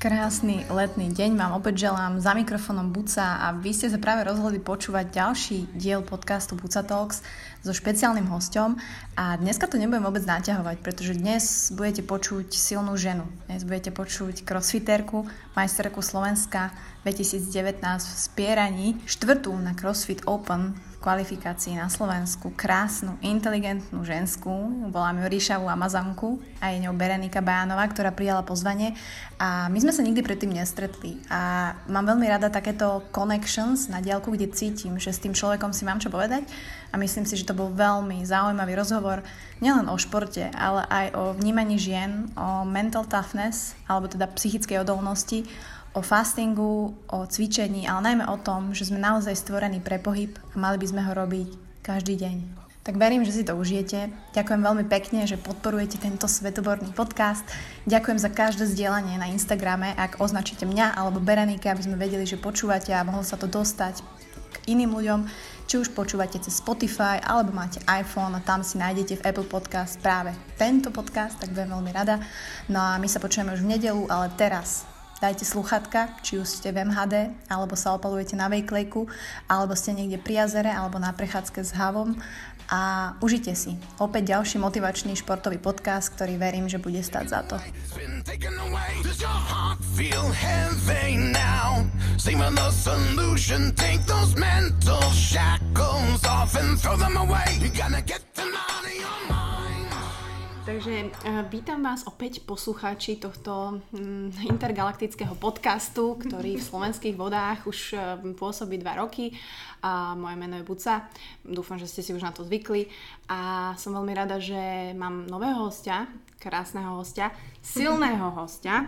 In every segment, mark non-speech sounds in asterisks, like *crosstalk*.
Krásny letný deň. Vám opäť želám za mikrofónom Buca a vy ste sa práve rozhodli počúvať ďalší diel podcastu Buca Talks so špeciálnym hostom a dneska to nebudem vôbec naťahovať, pretože dnes budete počuť silnú ženu. Dnes budete počuť crossfiterku, majsterku Slovenska 2019 v spieraní, štvrtú na CrossFit Open kvalifikácii na Slovensku krásnu, inteligentnú ženskú, volám ju Ríšavú Amazonku a je ňou Berenika Bánová, ktorá prijala pozvanie. A my sme sa nikdy predtým nestretli. A mám veľmi rada takéto connections na diálku, kde cítim, že s tým človekom si mám čo povedať. A myslím si, že to bol veľmi zaujímavý rozhovor nielen o športe, ale aj o vnímaní žien, o mental toughness alebo teda psychickej odolnosti, o fastingu, o cvičení, ale najmä o tom, že sme naozaj stvorení pre pohyb a mali by sme ho robiť každý deň. Tak verím, že si to užijete. Ďakujem veľmi pekne, že podporujete tento svetoborný podcast. Ďakujem za každé zdieľanie na Instagrame, ak označíte mňa alebo Berenike, aby sme vedeli, že počúvate a mohlo sa to dostať k iným ľuďom. Či už počúvate cez Spotify alebo máte iPhone a tam si nájdete v Apple Podcast práve tento podcast, tak budem veľmi rada. No a my sa počujeme už v nedelu, ale teraz Dajte sluchatka, či už ste v MHD, alebo sa opalujete na vejklejku, alebo ste niekde pri jazere, alebo na prechádzke s havom a užite si. Opäť ďalší motivačný športový podcast, ktorý verím, že bude stať za to. Takže uh, vítam vás opäť poslucháči tohto um, intergalaktického podcastu, ktorý v slovenských vodách už uh, pôsobí dva roky. A moje meno je Buca. Dúfam, že ste si už na to zvykli. A som veľmi rada, že mám nového hostia, krásneho hostia, silného hostia.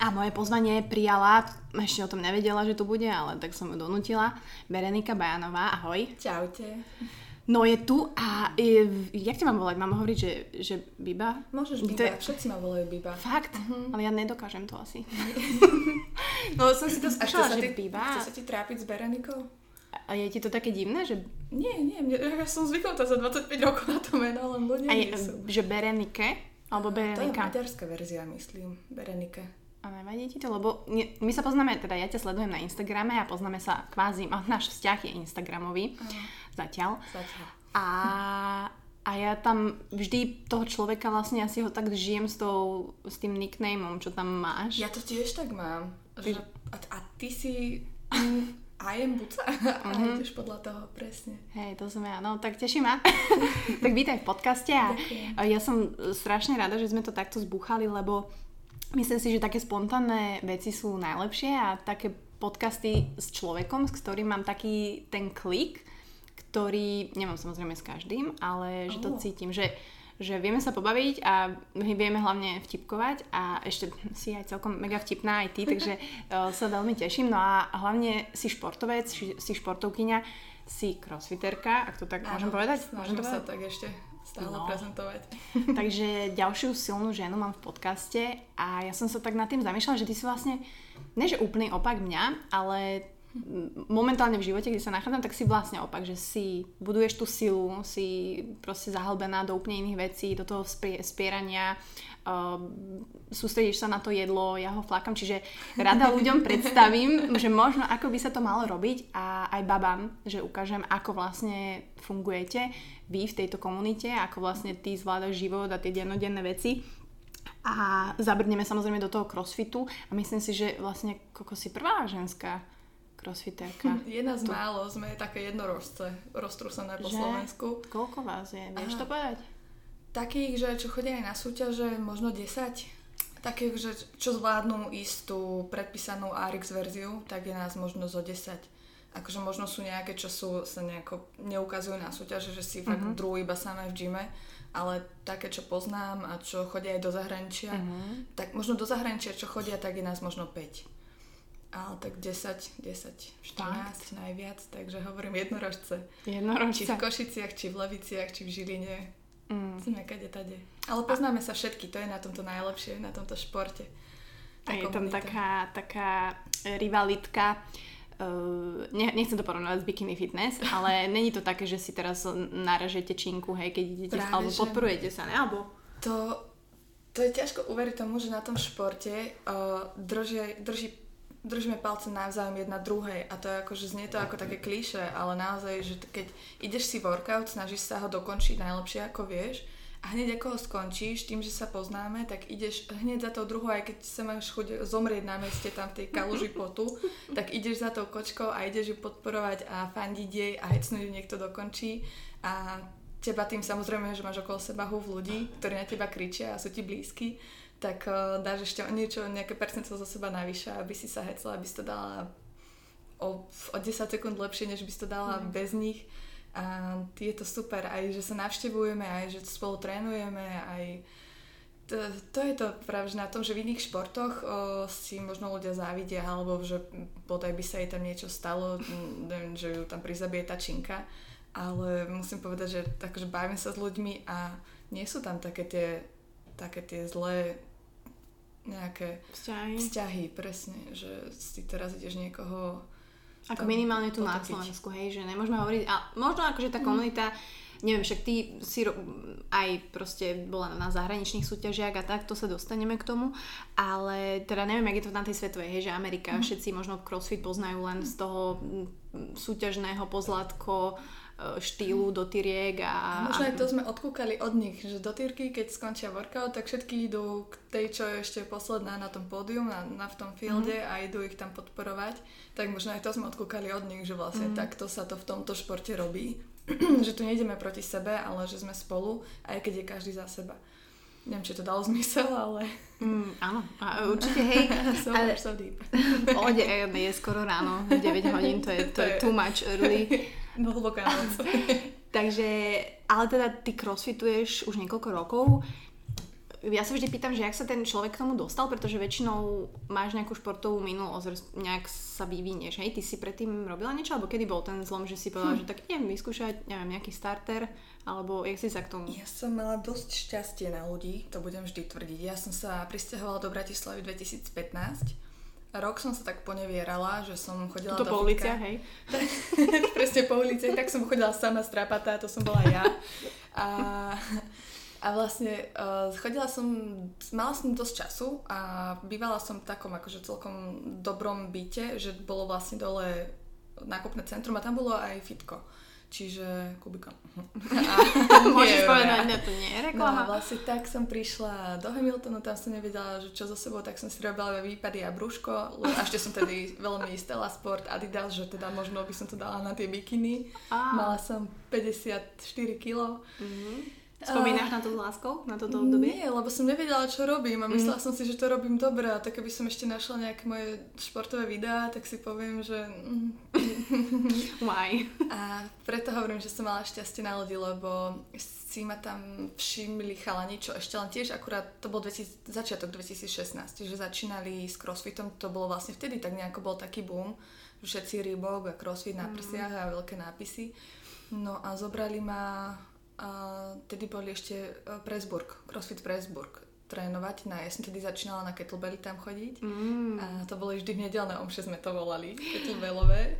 A moje pozvanie prijala, ešte o tom nevedela, že tu bude, ale tak som ju donutila, Berenika Bajanová. Ahoj. Čaute. No je tu a je, jak ťa mám volať? Mám hovoriť, že, že Biba? Môžeš Biba, je... všetci ma volajú Biba. Fakt? Uh-huh. Ale ja nedokážem to asi. *laughs* no som si to skúšala, že ty, Biba. Chce sa ti trápiť s Berenikou? A je ti to také divné, že... Nie, nie, ja som zvyknutá za 25 rokov na to meno, len ľudia nie sú. Že Berenike? Alebo Berenika? To je maďarská verzia, myslím. Berenike. A nevadí ti to? Lebo my sa poznáme, teda ja ťa sledujem na Instagrame a poznáme sa kvázi, náš vzťah je Instagramový. Uh-huh. Zatiaľ. Zatiaľ. A, a ja tam vždy toho človeka vlastne asi ho tak žijem s, tou, s tým nicknameom, čo tam máš. Ja to tiež tak mám. Že, a, a ty si *laughs* I am buca *laughs* uh-huh. ideš podľa toho presne. Hej, to som ja. No, tak teší ma. *laughs* tak vítaj v podcaste a Ďakujem. ja som strašne rada, že sme to takto zbuchali, lebo myslím si, že také spontánne veci sú najlepšie a také podcasty s človekom, s ktorým mám taký ten klik, ktorý nemám samozrejme s každým, ale že to cítim, že, že vieme sa pobaviť a vieme hlavne vtipkovať a ešte si aj celkom mega vtipná aj ty, takže uh, *laughs* sa veľmi teším. No a hlavne si športovec, si športovkyňa, si crossfiterka, ak to tak Áno, môžem povedať? Môžem to povedať? sa tak ešte stále no. prezentovať. *laughs* Takže ďalšiu silnú ženu mám v podcaste a ja som sa tak nad tým zamýšľala, že ty si vlastne, ne že úplný opak mňa, ale momentálne v živote, kde sa nachádzam, tak si vlastne opak, že si buduješ tú silu, si proste zahlbená do úplne iných vecí, do toho spierania, uh, sústredíš sa na to jedlo, ja ho flakam, čiže rada ľuďom *laughs* predstavím, že možno ako by sa to malo robiť a aj babám, že ukážem, ako vlastne fungujete vy v tejto komunite, ako vlastne ty zvládaš život a tie dennodenné veci a zabrdneme samozrejme do toho crossfitu a myslím si, že vlastne koko si prvá ženská crossfiterka. Je nás tu... málo, sme také jednorožce, roztrúsené po že? Slovensku. Koľko vás je? Vieš Aha. to povedať? Takých, že čo chodia aj na súťaže, možno 10. Takých, že čo zvládnu istú predpísanú RX verziu, tak je nás možno zo 10. Akože možno sú nejaké, čo sú, sa nejako neukazujú na súťaže, že si fakt uh-huh. drú iba samé v gyme, ale také, čo poznám a čo chodia aj do zahraničia, uh-huh. tak možno do zahraničia, čo chodia, tak je nás možno 5 ale tak 10, 10, 14 najviac, takže hovorím jednorožce. Jednorožce. Či v Košiciach, či v Leviciach, či v Žiline. Mm. Sme kade tade. Ale poznáme sa všetky, to je na tomto najlepšie, na tomto športe. A je tam taká, taká rivalitka, Uh, nechcem to porovnať s bikini fitness, *laughs* ale není to také, že si teraz naražete činku, hej, keď idete, Práve, alebo podporujete sa, ne? Alebo... To To je ťažko uveriť tomu, že na tom športe uh, drží, drží, držíme palce navzájom jedna druhej a to je ako, že znie to ako také klíše, ale naozaj, že keď ideš si workout, snažíš sa ho dokončiť najlepšie ako vieš hneď ako ho skončíš, tým, že sa poznáme, tak ideš hneď za tou druhou, aj keď sa máš chuť zomrieť na meste tam v tej kaluži potu, tak ideš za tou kočkou a ideš ju podporovať a fandiť jej a hecnúť ju niekto dokončí. A teba tým samozrejme, že máš okolo seba húv ľudí, ktorí na teba kričia a sú ti blízky, tak uh, dáš ešte niečo, nejaké percento zo seba navyše, aby si sa hecla, aby si to dala o, o 10 sekúnd lepšie, než by si to dala mm. bez nich a je to super, aj že sa navštevujeme, aj že spolu trénujeme, aj to, to je to práve na tom, že v iných športoch o, si možno ľudia závidia, alebo že bodaj by sa jej tam niečo stalo, neviem, že ju tam prizabije tá činka, ale musím povedať, že takže bavím sa s ľuďmi a nie sú tam také tie, také tie zlé nejaké vzťahy. vzťahy, presne, že si teraz ideš niekoho ako minimálne tu na Slovensku, hej, že nemôžeme hovoriť, a možno akože tá mhm. komunita, mm. neviem, však ty si ro- aj proste bola na zahraničných súťažiach a tak, to sa dostaneme k tomu, ale teda neviem, jak je to na tej svetovej, hej, že Amerika, mm. všetci možno CrossFit poznajú len z toho súťažného pozlátko, štýlu do tyriek a... Možno aj to sme odkúkali od nich, že do tyrky, keď skončia workout, tak všetky idú k tej, čo je ešte posledná na tom pódium, na, na v tom fielde mm. a idú ich tam podporovať. Tak možno aj to sme odkúkali od nich, že vlastne mm. takto sa to v tomto športe robí. *clears throat* že tu nejdeme proti sebe, ale že sme spolu, aj keď je každý za seba. Neviem, či to dalo zmysel, ale... Mm, áno, a *laughs* určite, hej. so ale... so deep. *laughs* Pohode, je skoro ráno, 9 hodín, to je, to, to je too much early. *laughs* No hlboká noc. Takže, ale teda ty crossfituješ už niekoľko rokov. Ja sa vždy pýtam, že jak sa ten človek k tomu dostal, pretože väčšinou máš nejakú športovú minulosť, nejak sa vyvinieš. Hej, ty si predtým robila niečo, alebo kedy bol ten zlom, že si povedala, hm. že tak idem vyskúšať, neviem, nejaký starter, alebo jak si sa k tomu... Ja som mala dosť šťastie na ľudí, to budem vždy tvrdiť. Ja som sa pristahovala do Bratislavy 2015 rok som sa tak ponevierala, že som chodila Tuto do po uliciach, hej? *laughs* Presne po uliciach, tak som chodila sama strapatá, to som bola ja. A, a vlastne uh, chodila som, mala som dosť času a bývala som v takom akože celkom dobrom byte, že bolo vlastne dole nákupné centrum a tam bolo aj fitko. Čiže Kubika. *laughs* Môžeš povedať, že to nie je reklama. No vlastne tak som prišla do Hamiltonu, tam som nevedela, že čo za sebou, tak som si robila výpady a brúško. A ešte som tedy veľmi istela sport Adidas, že teda možno by som to dala na tie bikiny. Mala som 54 kg. Mm-hmm. Spomínaš na to s láskou? Na toto obdobie? Nie, lebo som nevedela, čo robím a myslela mm. som si, že to robím dobre a tak keby som ešte našla nejaké moje športové videá, tak si poviem, že... Mm. *laughs* Why? A preto hovorím, že som mala šťastie na ľudí, lebo si ma tam všimli chalani, čo ešte len tiež akurát, to bol 2000, začiatok 2016, že začínali s crossfitom, to bolo vlastne vtedy tak nejako bol taký boom, všetci Reebok a crossfit na prsiach mm. a veľké nápisy. No a zobrali ma a tedy boli ešte e, Presburg, CrossFit Presburg trénovať. Na, ja som tedy začínala na kettlebelly tam chodiť. Mm. A to bolo vždy v nedelné omše sme to volali, kettlebellové.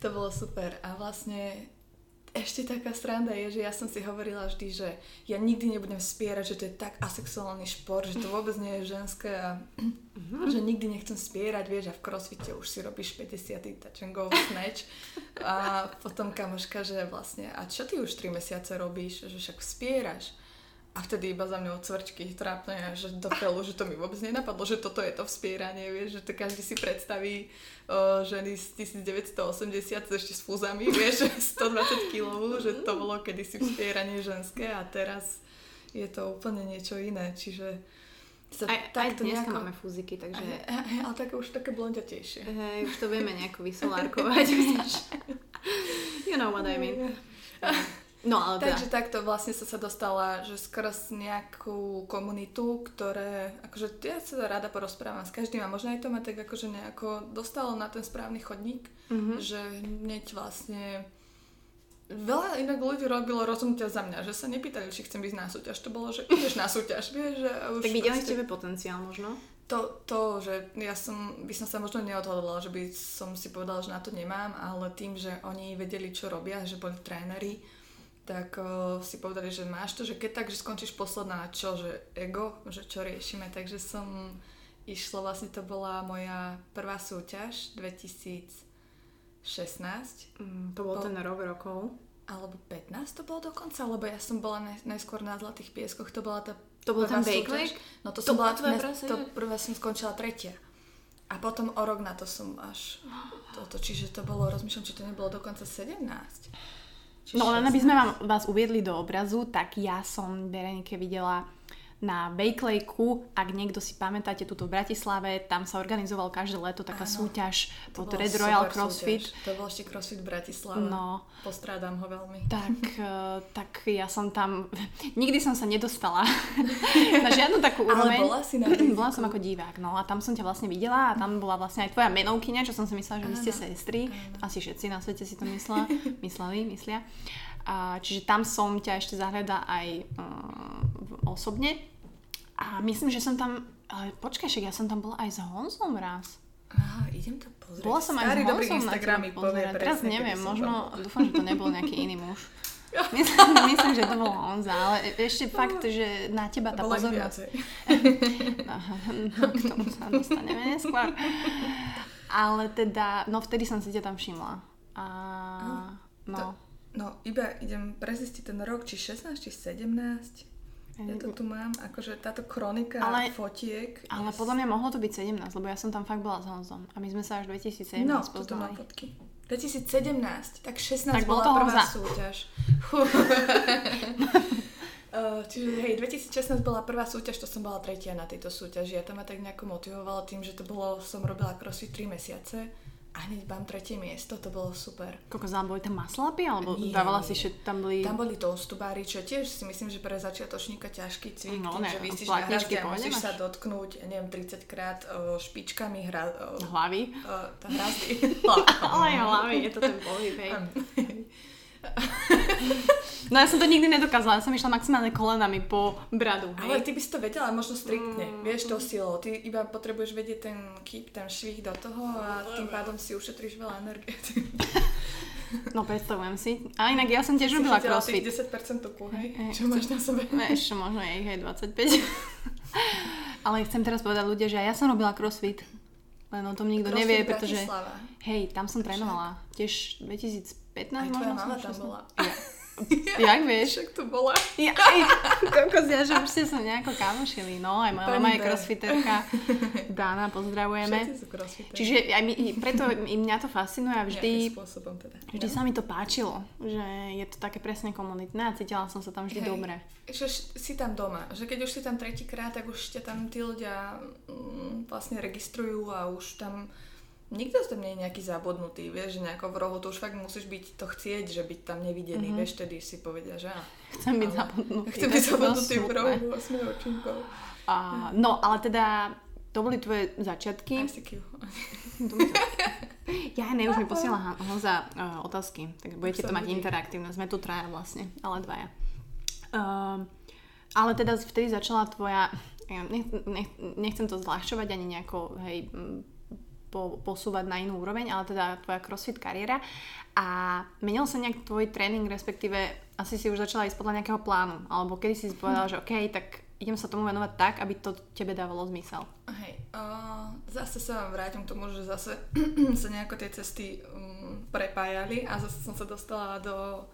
To bolo super. A vlastne ešte taká stranda je, že ja som si hovorila vždy, že ja nikdy nebudem spierať, že to je tak asexuálny šport, že to vôbec nie je ženské a mm-hmm. že nikdy nechcem spierať, vieš, a v crossfite už si robíš 50. touch and go snatch a potom kamoška, že vlastne, a čo ty už 3 mesiace robíš, že však spieraš a vtedy iba za mňou cvrčky trápne, že do že to mi vôbec nenapadlo, že toto je to vspieranie, vieš, že to každý si predstaví o, ženy z 1980 ešte s fúzami, *laughs* vieš, 120 kg, že to bolo kedysi vspieranie ženské a teraz je to úplne niečo iné, čiže sa aj, aj dneska nejako... máme fúziky, takže... Aj, aj, ale také už také blondiatejšie. Hej, už to vieme nejako vysolárkovať, *laughs* you know what I mean. No, ale Takže teda. takto vlastne sa sa dostala, že skrz nejakú komunitu, ktoré, akože ja sa rada porozprávam s každým a možno aj to ma tak akože nejako dostalo na ten správny chodník, mm-hmm. že hneď vlastne veľa inak ľudí robilo rozhodnutia za mňa, že sa nepýtali, či chcem ísť na súťaž. To bolo, že ideš na súťaž, vieš, že už... Tak videli proste... tebe potenciál možno? To, to, že ja som, by som sa možno neodhodlala, že by som si povedala, že na to nemám, ale tým, že oni vedeli, čo robia, že boli tréneri, tak uh, si povedali, že máš to, že keď tak, že skončíš posledná, čo, že ego, že čo riešime, takže som išla, vlastne to bola moja prvá súťaž 2016. Mm, to bol po, ten rok rokov. Alebo 15 to bolo dokonca, lebo ja som bola ne, najskôr na Zlatých pieskoch, to bola tá To bol ten Bake No to, to som bola, ne, to prvá som skončila tretia. A potom o rok na to som až toto, čiže to bolo, rozmýšľam, či to nebolo dokonca 17. No len aby sme vám, vás uviedli do obrazu, tak ja som Berenike videla na Bakelejku, ak niekto si pamätáte túto v Bratislave, tam sa organizoval každé leto taká Áno, súťaž pod Red Royal CrossFit. Súťaž. To bol ešte CrossFit Bratislava. No. Postrádam ho veľmi. Tak, *laughs* eh, tak ja som tam, *laughs* nikdy som sa nedostala *laughs* na žiadnu takú úroveň. Ale bola si na *clears throat* Bola som ako divák, no a tam som ťa vlastne videla a tam bola vlastne aj tvoja menovkyňa, čo som si myslela, že vy ste sestry. Asi všetci na svete si to myslela, mysleli, myslia. A, čiže tam som ťa ešte zahľada aj um, osobne. A myslím, že som tam... Ale počkaj, však ja som tam bola aj s Honzom raz. Aha, idem to pozrieť. Bola som aj s Honzom na teba pozrieť. Teraz neviem, možno, dúfam, že to nebol nejaký iný muž. *laughs* Myslím, myslím, že to bol Honza, ale ešte fakt, že na teba tá pozornosť... no, *laughs* *laughs* no, k tomu sa dostaneme neskôr. Ale teda, no vtedy som si ťa tam všimla. A, no. To, No, iba idem prezistiť ten rok, či 16, či 17. Ja to tu mám, akože táto kronika ale, fotiek. Ale podľa mňa mohlo to byť 17, lebo ja som tam fakt bola s Honzom. A my sme sa až 2017 no, poznali. No, fotky. 2017, tak 16 tak bola prvá Honza. súťaž. *laughs* *laughs* Uh, čiže hej, 2016 bola prvá súťaž, to som bola tretia na tejto súťaži a to ma tak nejako motivovalo tým, že to bolo, som robila crossfit 3 mesiace a hneď mám tretie miesto, to bolo super. Koľko tam boli tam maslapy, alebo nie, dávala si, že tam boli... Tam boli toastubári, čo tiež si myslím, že pre začiatočníka ťažký cvik, no, tým, ne, že vysíš na hrazde a musíš sa dotknúť, neviem, 30 krát o, špičkami hra... O, hlavy? Tá hrazdy. *laughs* *laughs* Hlavy, je to ten pohyb. *laughs* *laughs* No ja som to nikdy nedokázala, ja som išla maximálne kolenami po bradu. Hej? Ale ty by si to vedela možno striktne, mm. vieš to silou. Ty iba potrebuješ vedieť ten kýp, ten švih do toho a tým pádom si ušetríš veľa energie. *laughs* No predstavujem si. A inak ja som tiež robila crossfit. 10% tuku, hej? E, čo máš na sebe? Vieš, možno je ich aj 25. *laughs* Ale chcem teraz povedať ľudia, že aj ja som robila crossfit. Len o tom nikto crossfit nevie, pretože... Hej, tam som trénovala. Tiež 2000 15 Aj tvoja mama tam bola. *laughs* Ja. Jak vieš? Však tu bola. Ja, aj, kokos, ja, že už ste sa nejako kamošili. No, aj moja mama je crossfiterka. Dána, pozdravujeme. Všetci sú. Čiže aj mi, preto i mňa to fascinuje a vždy, spôsobom teda. vždy sa mi to páčilo, že je to také presne komunitné a cítila som sa tam vždy Hej, dobre. Že si tam doma, že keď už si tam tretíkrát, tak už ťa tam tí ľudia mm, vlastne registrujú a už tam nikto tam nie je nejaký zabudnutý, vieš, že nejako v rohu, to už fakt musíš byť to chcieť, že byť tam nevidený, mm-hmm. vieš, tedy si povedia, že Chcem byť zabudnutý. Chcem byť zabudnutý v rohu A, no, ale teda to boli tvoje začiatky. ICQ. ja ne, už mi posiela Honza uh, otázky, tak budete to mať vidí. interaktívne. Sme tu traja vlastne, ale dvaja. Uh, ale teda vtedy začala tvoja, nech, nech, nechcem to zľahčovať ani nejako, hej, po, posúvať na inú úroveň, ale teda tvoja crossfit kariéra. A menil sa nejak tvoj tréning, respektíve asi si už začala ísť podľa nejakého plánu, alebo kedy si povedala, že OK, tak idem sa tomu venovať tak, aby to tebe dávalo zmysel. Hej, uh, zase sa vrátim k tomu, že zase *clears throat* sa nejako tie cesty um, prepájali a zase som sa dostala do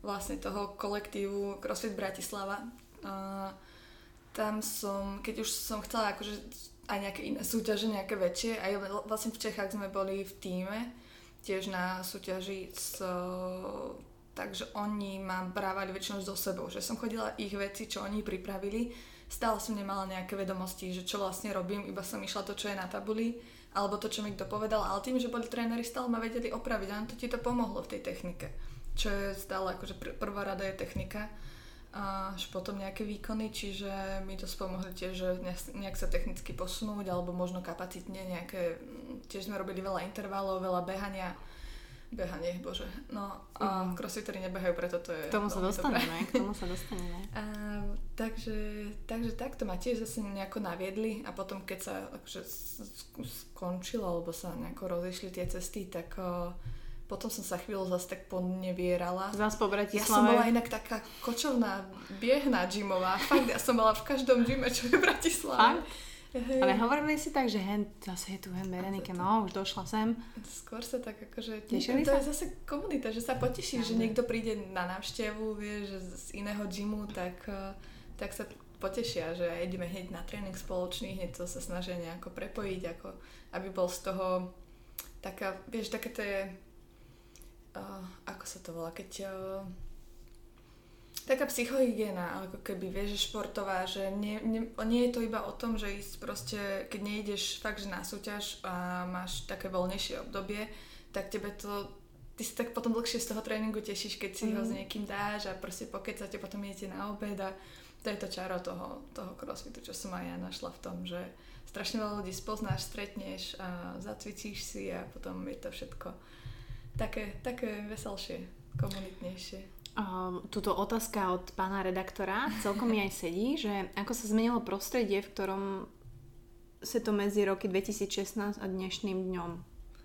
vlastne toho kolektívu CrossFit Bratislava. Uh, tam som, keď už som chcela akože aj nejaké iné súťaže, nejaké väčšie. Aj vlastne v Čechách sme boli v týme, tiež na súťaži s takže oni ma brávali väčšinou so sebou, že som chodila ich veci, čo oni pripravili, stále som nemala nejaké vedomosti, že čo vlastne robím, iba som išla to, čo je na tabuli, alebo to, čo mi kto povedal, ale tým, že boli tréneri, stále ma vedeli opraviť a to ti to pomohlo v tej technike, čo je stále akože pr- prvá rada je technika až potom nejaké výkony, čiže mi to spomohli tiež, že nejak sa technicky posunúť, alebo možno kapacitne nejaké, tiež sme robili veľa intervalov, veľa behania, behanie, bože. No a mm. crossfitery nebehajú, preto to je... K tomu sa dostaneme, k tomu sa *laughs* dostaneme. a, takže, takže takto ma tiež zase nejako naviedli a potom keď sa akože skončilo, alebo sa nejako rozišli tie cesty, tak o, potom som sa chvíľu zase tak ponevierala. Zas po Ja som bola inak taká kočovná, biehná gymová. Fakt, ja som bola v každom gyme, čo je v Bratislave. Fakt? Ale hovorili si tak, že hen, zase je tu hen Berenike, no už došla sem. Skôr sa tak akože... Tešili to sa? je zase komunita, že sa poteší, že niekto príde na návštevu, vie, že z iného gymu, tak, eh, tak sa potešia, že ideme hneď na tréning spoločný, hneď to sa snažia nejako prepojiť, ako aby bol z toho taká, vieš, také to je, uh, ako sa to volá, keď uh, taká psychohygiena, ako keby, vieš, športová, že nie, nie, nie je to iba o tom, že ísť proste, keď nejdeš fakt, že na súťaž a máš také voľnejšie obdobie, tak tebe to, ty si tak potom dlhšie z toho tréningu tešíš, keď si mm. ho s niekým dáš a proste pokecate, potom idete na obed a to je to čaro toho, toho crossfitu, čo som aj ja našla v tom, že strašne veľa ľudí spoznáš, stretneš a zacvičíš si a potom je to všetko také, také veselšie, komunitnejšie. Uh, túto otázka od pána redaktora celkom mi aj sedí, že ako sa zmenilo prostredie, v ktorom sa to medzi roky 2016 a dnešným dňom,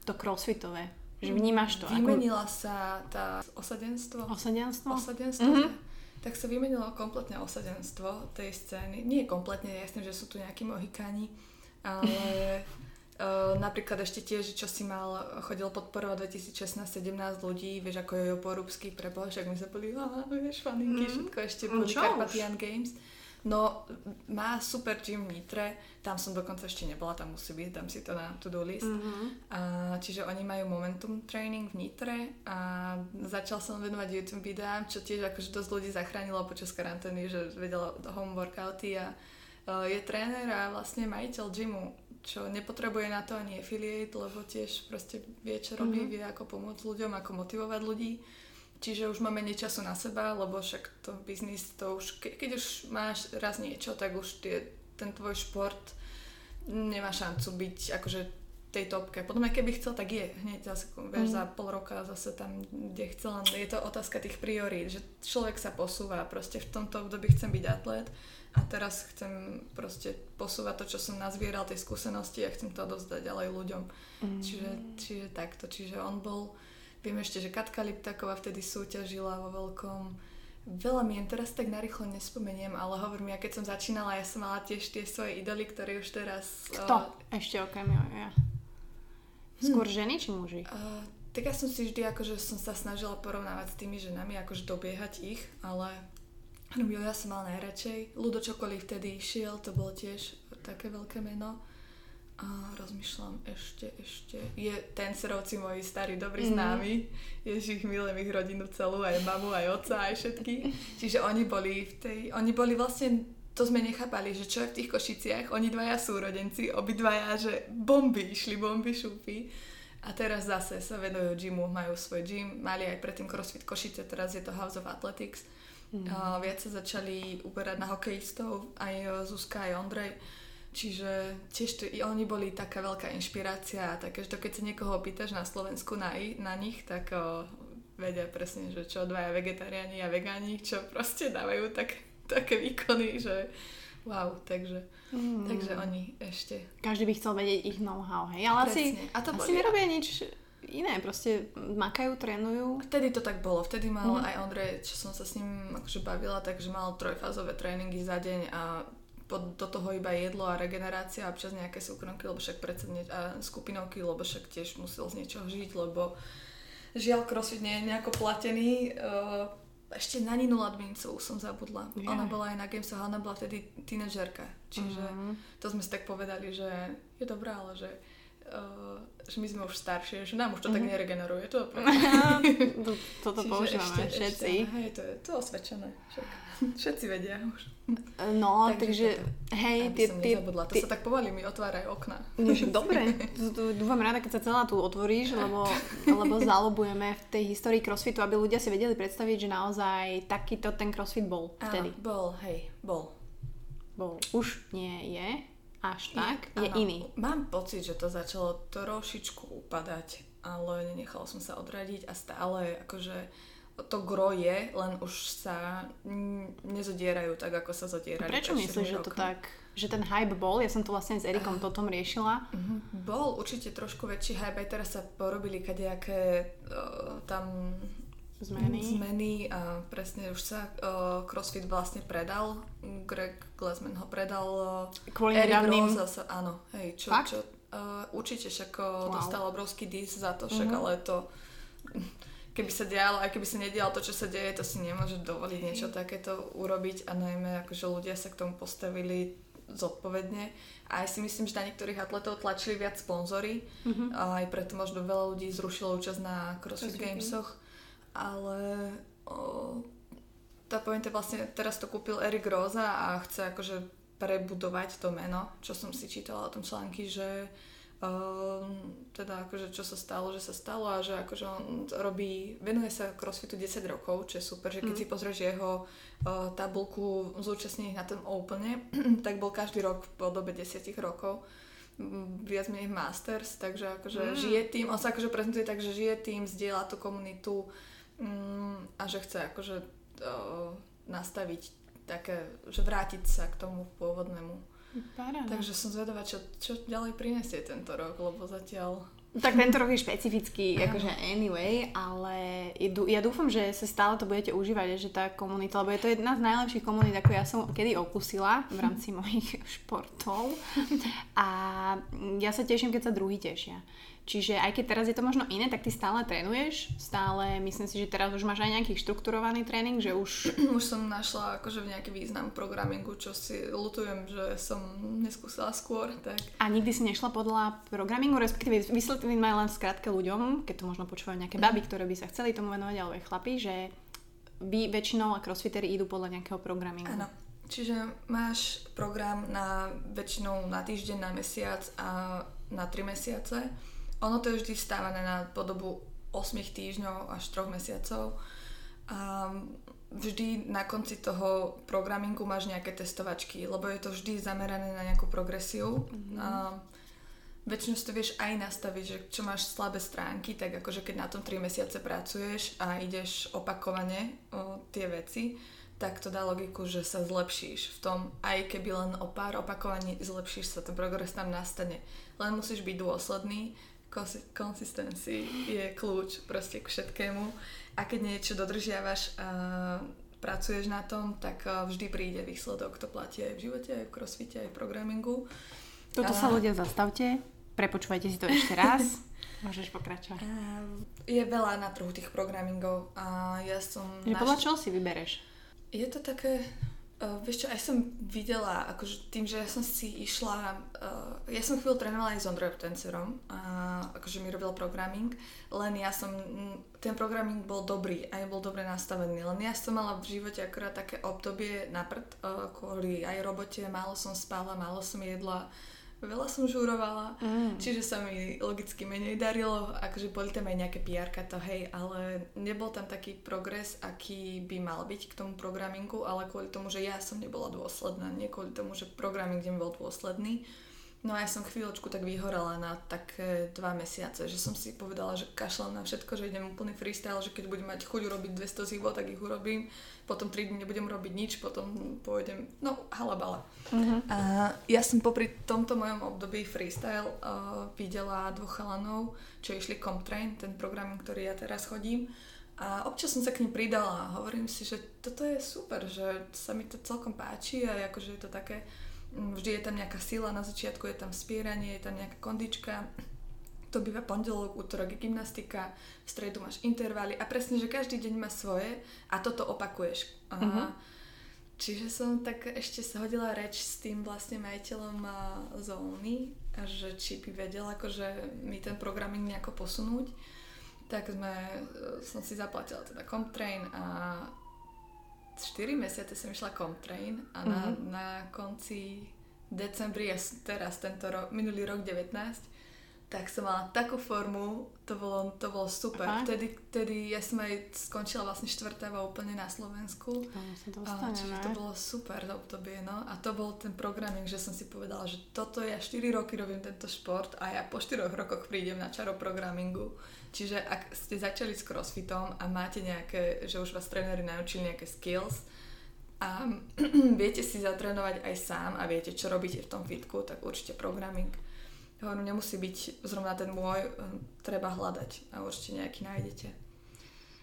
to crossfitové, že vnímaš to? Vymenila ako... sa tá osadenstvo. Osadenstvo? Osadenstvo, mm-hmm. tak sa vymenilo kompletne osadenstvo tej scény. Nie kompletne, jasné, že sú tu nejakí mohikáni, ale *laughs* Uh, napríklad ešte tiež, čo si mal, chodil podporovať 2016-17 ľudí, vieš, ako je Porúbsky, preboha, však my sa boli, vieš, faninky, mm. všetko ešte no boli Carpathian Games. No, má super gym v Nitre, tam som dokonca ešte nebola, tam musí byť, dám si to na to-do list. Mm-hmm. A, čiže oni majú momentum training v Nitre a začal som venovať YouTube videám, čo tiež akože dosť ľudí zachránilo počas karantény, že vedela home workouty a uh, je tréner a vlastne majiteľ gymu čo nepotrebuje na to ani affiliate, lebo tiež proste vie, čo robí, mm-hmm. vie, ako pomôcť ľuďom, ako motivovať ľudí. Čiže už máme menej času na seba, lebo však to biznis, to už, ke, keď už máš raz niečo, tak už tie, ten tvoj šport nemá šancu byť akože tej topke. Potom aj keby chcel, tak je. Hneď zase, vieš, mm. za pol roka zase tam, kde chcel. Je to otázka tých priorít, že človek sa posúva. Proste v tomto období chcem byť atlet a teraz chcem proste posúvať to, čo som nazbieral, tej skúsenosti a chcem to odovzdať ďalej ľuďom. Mm. Čiže, čiže takto. Čiže on bol, viem ešte, že Katka Liptaková vtedy súťažila vo veľkom Veľa mi teraz tak narýchlo nespomeniem, ale hovorím, ja keď som začínala, ja som mala tiež tie svoje idoly, ktoré už teraz... Kto? Uh, ešte okrem ja. Skôr hm. ženy či muži? Uh, tak ja som si vždy akože som sa snažila porovnávať s tými ženami, akože dobiehať ich, ale Rubio ja som mal najradšej. Ludo Čokolí vtedy išiel, to bolo tiež také veľké meno. A rozmýšľam ešte, ešte. Je tencerovci moji starí, dobrí mm. známi. Ježiš, milujem ich rodinu celú, aj mamu, aj otca, aj všetky. Čiže oni boli v tej, oni boli vlastne, to sme nechápali, že čo je v tých Košiciach, oni dvaja sú rodenci, obidvaja, že bomby išli, bomby šúpy. A teraz zase sa venujú gymu, majú svoj gym, mali aj predtým CrossFit Košice, teraz je to House of Athletics Mm. Uh, viac sa začali uberať na hokejistov, aj Zuzka, aj Ondrej. Čiže tiež to, i oni boli taká veľká inšpirácia a také, že to keď sa niekoho opýtaš na Slovensku na, na nich, tak o, vedia presne, že čo dvaja vegetariáni a vegáni, čo proste dávajú tak, také výkony, že wow, takže, mm. takže oni ešte. Každý by chcel vedieť ich know-how, hej, ale presne. asi, a to asi nerobia nič iné, proste makajú, trénujú. Vtedy to tak bolo, vtedy mal mm. aj Ondrej, čo som sa s ním akože bavila, takže mal trojfázové tréningy za deň a pod, do toho iba jedlo a regenerácia a občas nejaké súkromky, lebo však predsa a skupinovky, lebo však tiež musel z niečoho žiť, lebo žiaľ crossfit nie je nejako platený. Uh, ešte na Ninu Ladmincovú som zabudla. Yeah. Ona bola aj na Games, ona bola vtedy tínedžerka. Čiže mm-hmm. to sme si tak povedali, že je dobrá, ale že uh, že my sme už staršie, že nám už to mm-hmm. tak mhm. neregeneruje. To *laughs* to, toto používame ešte, všetci. Ešte, hej, to je to osvedčené. Však. *laughs* Všetci vedia už. No, takže, takže hej, tie, som tie, To tie... sa tak pomaly mi otvárajú okna. Dobre. *laughs* Dúfam rada, keď sa celá tu otvoríš, lebo, lebo zalobujeme v tej histórii crossfitu, aby ľudia si vedeli predstaviť, že naozaj takýto ten crossfit bol vtedy. Áno, bol, hej, bol. Bol. Už nie je až tak, je, je áno, iný. Mám pocit, že to začalo trošičku upadať, ale nenechala som sa odradiť a stále akože to gro je, len už sa nezodierajú tak, ako sa zodierali. Prečo myslíš, že to tak že ten hype bol, ja som to vlastne s Erikom uh, tom riešila. Uh-huh. Bol určite trošku väčší hype, aj teraz sa porobili kadejaké uh, tam zmeny. zmeny a presne už sa uh, CrossFit vlastne predal, Greg Glassman ho predal uh, Kvôli nedávnym... zase, áno, hej, čo, Fakt? čo uh, určite však wow. dostal obrovský dis za to, však uh-huh. ale to keby sa dialo, aj keby sa nedialo to, čo sa deje, to si nemôže dovoliť niečo takéto urobiť a najmä akože ľudia sa k tomu postavili zodpovedne. A aj si myslím, že na niektorých atletov tlačili viac sponzory mm-hmm. a aj preto možno veľa ľudí zrušilo účasť na CrossFit Gamesoch. Ale o, tá pointa vlastne, teraz to kúpil Erik Rosa a chce akože prebudovať to meno, čo som si čítala o tom články, že Um, teda akože čo sa stalo, že sa stalo a že akože on robí, venuje sa crossfitu 10 rokov, čo je super, že keď mm. si pozrieš jeho uh, tabulku zúčastnených na tom Opene, *clears throat* tak bol každý rok po dobe 10 rokov viac menej masters, takže akože mm. žije tým, on sa akože prezentuje tak, že žije tým, zdieľa tú komunitu um, a že chce akože uh, nastaviť také, že vrátiť sa k tomu pôvodnému Paráda. Takže som zvedavá, čo, čo ďalej prinesie tento rok, lebo zatiaľ... Tak tento rok je špecifický, akože anyway, ale ja dúfam, že sa stále to budete užívať, že tá komunita, lebo je to jedna z najlepších komunít, ako ja som kedy okusila v rámci *laughs* mojich športov. A ja sa teším, keď sa druhý tešia. Čiže aj keď teraz je to možno iné, tak ty stále trénuješ, stále myslím si, že teraz už máš aj nejaký štrukturovaný tréning, že už... *clears throat* Už som našla akože v nejaký význam programingu, čo si lutujem, že som neskúsila skôr. Tak. A nikdy si nešla podľa programingu, respektíve vysvetlím aj len skrátke ľuďom, keď to možno počúvajú nejaké baby, ktoré by sa chceli tomu venovať, alebo aj chlapi, že vy väčšinou a crossfitery idú podľa nejakého programingu. Áno. Čiže máš program na väčšinou na týždeň, na mesiac a na tri mesiace ono to je vždy vstávané na podobu 8 týždňov až 3 mesiacov. A vždy na konci toho programingu máš nejaké testovačky, lebo je to vždy zamerané na nejakú progresiu. Mm-hmm. A väčšinou si to vieš aj nastaviť, že čo máš slabé stránky, tak akože keď na tom 3 mesiace pracuješ a ideš opakovane o tie veci, tak to dá logiku, že sa zlepšíš v tom, aj keby len o pár opakovaní zlepšíš sa, ten progres tam nastane. Len musíš byť dôsledný consistency je kľúč proste k všetkému a keď niečo dodržiavaš a pracuješ na tom, tak vždy príde výsledok. To platí aj v živote, aj v crossfite, aj v programingu. Toto a... sa ľudia zastavte, prepočúvajte si to ešte raz. *laughs* Môžeš pokračovať. Je veľa na trhu tých programmingov a ja som... Že naš... podľa čoho si vybereš? Je to také Uh, vieš čo, aj som videla, akože tým, že ja som si išla, uh, ja som chvíľu trénovala aj s Ondrojom Tencerom, a akože mi robil programming, len ja som, ten programming bol dobrý, aj bol dobre nastavený, len ja som mala v živote akorát také obdobie na prd, uh, kvôli aj robote, málo som spala, málo som jedla, veľa som žurovala, mm. čiže sa mi logicky menej darilo, akože boli tam aj nejaké pr to hej, ale nebol tam taký progres, aký by mal byť k tomu programingu, ale kvôli tomu, že ja som nebola dôsledná, nie kvôli tomu, že programing kde bol dôsledný. No a ja som chvíľočku tak vyhorala na také dva mesiace, že som si povedala, že kašľam na všetko, že idem úplný freestyle, že keď budem mať chuť urobiť 200 zhybov, tak ich urobím potom 3 dní nebudem robiť nič, potom pôjdem, no halabala. Uh-huh. A ja som popri tomto mojom období freestyle uh, videla dvoch chalanov, čo išli Comtrain, ten program, ktorý ja teraz chodím. A občas som sa k ním pridala a hovorím si, že toto je super, že sa mi to celkom páči a akože je to také, vždy je tam nejaká sila na začiatku, je tam spieranie, je tam nejaká kondička, to býva pondelok, útorok je gymnastika, v stredu máš intervaly a presne, že každý deň má svoje a toto opakuješ. Uh-huh. Čiže som tak ešte sa hodila reč s tým vlastne majiteľom zóny, že či by vedel akože mi ten programming nejako posunúť. Tak sme, e, som si zaplatila teda Comtrain a 4 mesiace som išla Comtrain a na, uh-huh. na konci decembri, teraz tento rok, minulý rok 19, tak som mala takú formu, to bolo, to bolo super. Vtedy, vtedy ja som aj skončila vlastne štvrtáva úplne na Slovensku. A, čiže to bolo super obdobie, no. A to bol ten programming, že som si povedala, že toto ja 4 roky robím tento šport a ja po 4 rokoch prídem na čaro programingu. Čiže ak ste začali s crossfitom a máte nejaké, že už vás tréneri naučili nejaké skills, a *clears throat* viete si zatrénovať aj sám a viete, čo robíte v tom fitku, tak určite programming. Hovorím, nemusí byť zrovna ten môj, hm, treba hľadať a určite nejaký nájdete.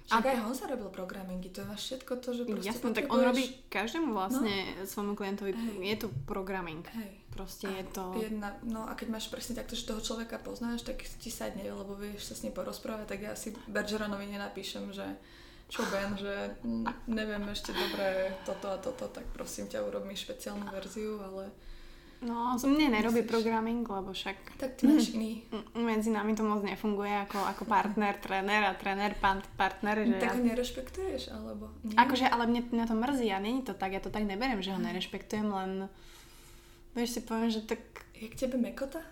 Však aj Honza robil programingy, to je všetko to, že proste Jasne, tak on robí každému vlastne no. svojmu klientovi, Hej. je to programming. Hej. Proste je to... Jedna, no a keď máš presne takto, že toho človeka poznáš, tak ti sadne, lebo vieš sa s ním porozprávať, tak ja si Bergeranovi nenapíšem, že čo Ben, že neviem ešte dobre toto a toto, tak prosím ťa urob mi špeciálnu verziu, ale No, mne nerobí Myslíš? programming, lebo však... Tak ty máš iný. Medzi nami to moc nefunguje ako, ako partner, tréner a tréner, partner. Že tak ja... ho nerešpektuješ, alebo... Nie? Akože, ale mne na to mrzí a není to tak, ja to tak neberiem, že ho nerešpektujem, len... Vieš si poviem, že tak... Je k tebe mekota?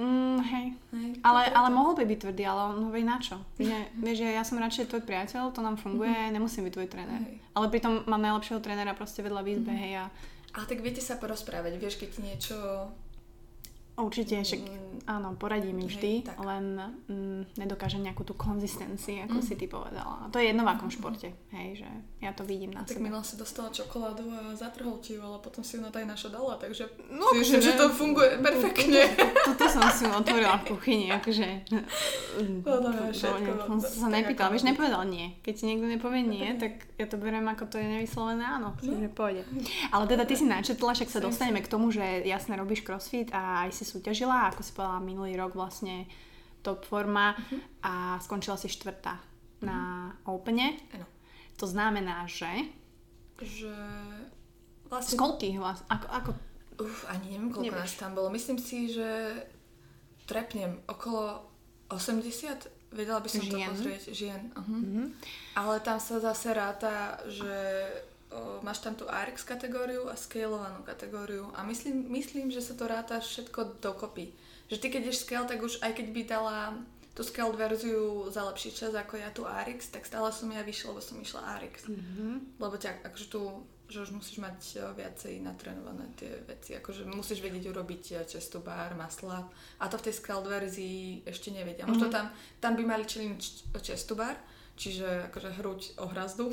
Mm, hej. hej ale, ale mohol by byť tvrdý, ale on hovorí na čo? Že, *laughs* vieš, že ja som radšej tvoj priateľ, to nám funguje, mm-hmm. nemusím byť tvoj tréner. Hej. Ale pritom mám najlepšieho trénera proste vedľa výzbe, mm-hmm. hej, a ale tak viete sa porozprávať, vieš, keď niečo Určite, však mm, áno, poradím vždy, hej, len mm, nedokážem nejakú tú konzistenciu, ako mm. si ty povedala. A to je jedno v akom mm. športe, hej, že ja to vidím na tak sebe. Tak Mila si dostala čokoládu a zatrhol ti ale potom si ju na taj naša dala, takže no, si, že, že to funguje perfektne. Toto som si otvorila v kuchyni, akože... *laughs* No, no, *laughs* no, sa nepýtala, vieš, nepovedal nie. Keď ti niekto nepovie nie, tak ja to beriem ako to je nevyslovené áno, že pôjde. Ale teda ty si načetla, však sa dostaneme k tomu, že jasne robíš crossfit a aj si súťažila, ako si povedala minulý rok vlastne top forma uh-huh. a skončila si štvrtá uh-huh. na Opene. Ano. To znamená, že... Že... Vlastne... Koľkých vlastne? Ako, ako... Uf, ani neviem, koľko Nevieš. nás tam bolo. Myslím si, že trepnem okolo 80, vedela by som žien. to pozrieť, žien. Uh-huh. Uh-huh. Ale tam sa zase ráta, že máš tam tú ARX kategóriu a scalovanú kategóriu a myslím, myslím, že sa to ráta všetko dokopy. Že ty keď ideš scale, tak už aj keď by dala tú scaled verziu za lepší čas ako ja tú ARX, tak stále som ja vyšla, lebo som išla ARX. Mm-hmm. Lebo ťa, akože tu, že už musíš mať viacej natrenované tie veci, akože musíš vedieť urobiť čestu bar, masla a to v tej scaled verzii ešte nevedia. Možno mm-hmm. tam, tam by mali challenge čestu bar, čiže akože hruď o hrazdu.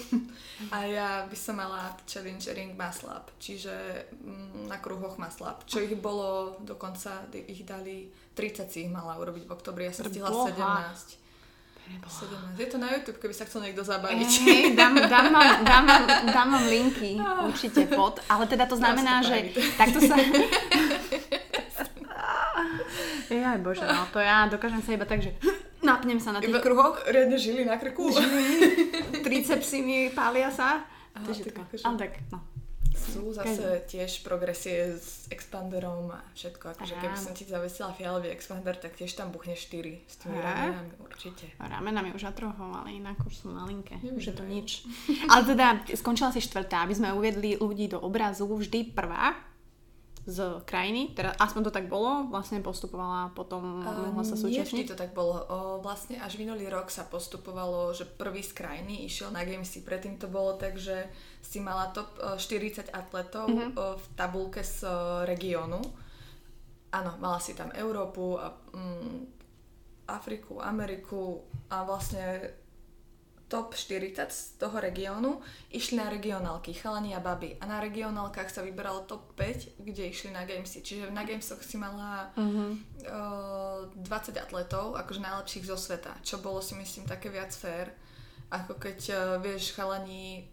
A ja by som mala challenge ring muscle up, čiže mm, na kruhoch muscle up, čo ich bolo, dokonca ich dali, 30 si ich mala urobiť v oktobri, ja som stihla 17. 17. Je to na YouTube, keby sa chcel niekto zabaviť. Hej, dám, dám, vám, dám, vám, dám vám linky *laughs* určite pod, ale teda to znamená, že takto sa... *laughs* Jaj bože, no to ja dokážem sa iba tak, že napnem sa na tých Iba kruhoch. Riadne žili na krku. Žili, *laughs* tricepsy mi pália sa. Aha, tak, akože... Ale tak, no. Sú zase Každý. tiež progresie s expanderom a všetko. Akože keby som ti zavesila fialový expander, tak tiež tam buchne 4 s tými ramenami určite. Ramenami už atrohom, ale inak už sú malinké. Už je to nič. ale teda skončila si štvrtá, aby sme uviedli ľudí do obrazu. Vždy prvá, z krajiny, teda aspoň to tak bolo, vlastne postupovala potom, um, mohla sa súčasniť? Nie to tak bolo. O, vlastne až minulý rok sa postupovalo, že prvý z krajiny išiel na Gamesy. Predtým to bolo tak, že si mala top 40 atletov mm-hmm. v tabulke z regiónu. Áno, mala si tam Európu, a, mm, Afriku, Ameriku a vlastne top 40 z toho regiónu išli na regionálky, chalani a baby. A na regionálkach sa vyberalo top 5, kde išli na Gamesy. Čiže na Gamesoch si mala uh-huh. uh, 20 atletov, akože najlepších zo sveta. Čo bolo si myslím také viac fair, ako keď uh, vieš, chalani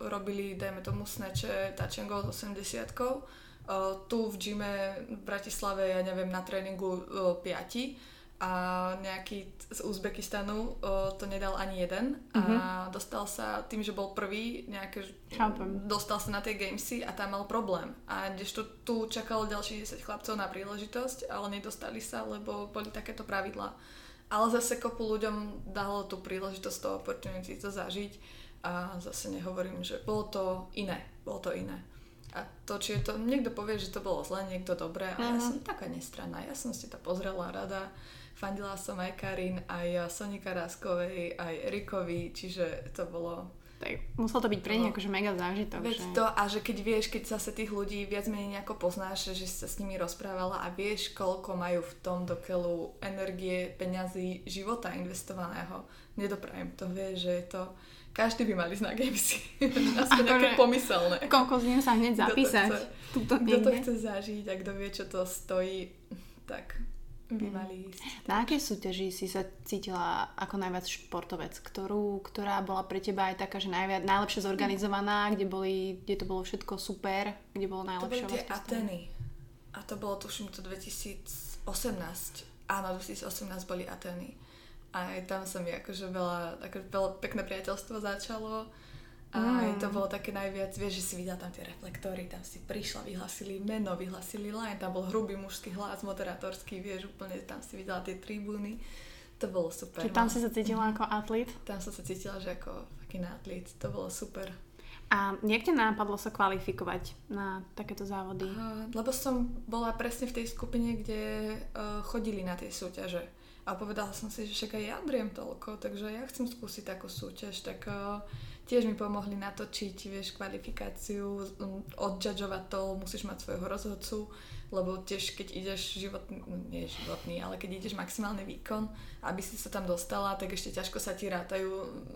robili, dajme tomu, sneče, touch and go s 80 uh, tu v gyme v Bratislave, ja neviem, na tréningu uh, 5 a nejaký z Uzbekistanu o, to nedal ani jeden a mm-hmm. dostal sa tým, že bol prvý, nejaké, Chápem. dostal sa na tie gamesy a tam mal problém. A kdežto tu čakalo ďalších 10 chlapcov na príležitosť, ale nedostali sa, lebo boli takéto pravidlá. Ale zase kopu ľuďom dalo tú príležitosť, to opportunity to zažiť a zase nehovorím, že bolo to iné, bolo to iné. A to, či je to, niekto povie, že to bolo zle, niekto dobré, ale uh-huh. ja mhm. som taká nestranná, ja som si to pozrela rada Fandila som aj Karin, aj Sonika Ráskovej, aj Erikovi, čiže to bolo Tak musel to byť pre nich No. akože mega zážitok. Veď že... to a že keď vieš, keď zase tých ľudí viac menej nejako poznáš, že si sa s nimi rozprávala a vieš, koľko majú v tom dokeľu energie, peňazí, života investovaného. Nedoprajem to, vieš, že je to... Každý by mal ísť na gamesy. Aspoň Akože- nejaké pomyselné. Koľko z nich sa hneď Kto to zapísať. chce? Kto to chce zažiť a kto vie, čo to stojí, tak by mali ísť. Na akej súťaži si sa cítila ako najviac športovec? Ktorú, ktorá bola pre teba aj taká, že najviac, najlepšie zorganizovaná, kde, boli, kde to bolo všetko super, kde bolo To najlepšie boli tie Ateny. A to bolo, tuším, to 2018. Áno, 2018 boli Ateny. A aj tam sa mi akože veľa, akože veľa pekné priateľstvo začalo. A Mm. aj to bolo také najviac, vieš, že si videla tam tie reflektory, tam si prišla, vyhlasili meno, vyhlasili line, tam bol hrubý mužský hlas, moderátorský, vieš, úplne tam si videla tie tribúny. To bolo super. Čiže tam no. si sa cítila ako atlet. tam som sa cítila, že ako taký atlet. To bolo super. A jak ťa nápadlo sa kvalifikovať na takéto závody? A, lebo som bola presne v tej skupine, kde uh, chodili na tie súťaže. A povedala som si, že však aj ja driem toľko, takže ja chcem skúsiť takú súťaž, tak uh, tiež mi pomohli natočiť, vieš, kvalifikáciu, um, odjudžovať to, musíš mať svojho rozhodcu, lebo tiež keď ideš životný, no, nie životný, ale keď ideš maximálny výkon, aby si sa tam dostala, tak ešte ťažko sa ti rátajú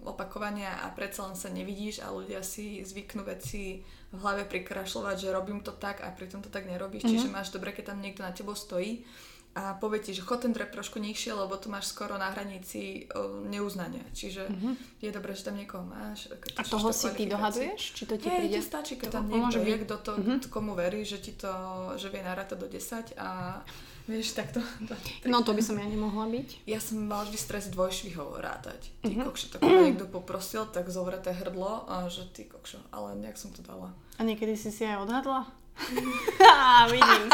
opakovania a predsa len sa nevidíš a ľudia si zvyknú veci v hlave prikrašľovať, že robím to tak a pritom to tak nerobíš, mm-hmm. čiže máš dobre, keď tam niekto na tebou stojí a povie ti, že chod ten drep trošku nižšie, lebo to máš skoro na hranici o, neuznania. Čiže mm-hmm. je dobré, že tam niekoho máš. keď A toho si ty dohaduješ? Či to ti Hej, príde? ti stačí, keď To tam niekto je, kto to, Mhm. komu verí, že ti to, že vie narátať do 10 a vieš, tak to... *laughs* to No to by som ja nemohla byť. ja som mala vždy stres dvojšvihov rátať. Ty Mhm. kokšo, tak *clears throat* niekto poprosil, tak zovreté hrdlo a že ty kokšo, ale nejak som to dala. A niekedy si si aj odhadla? *laughs* *laughs* Á, vidím.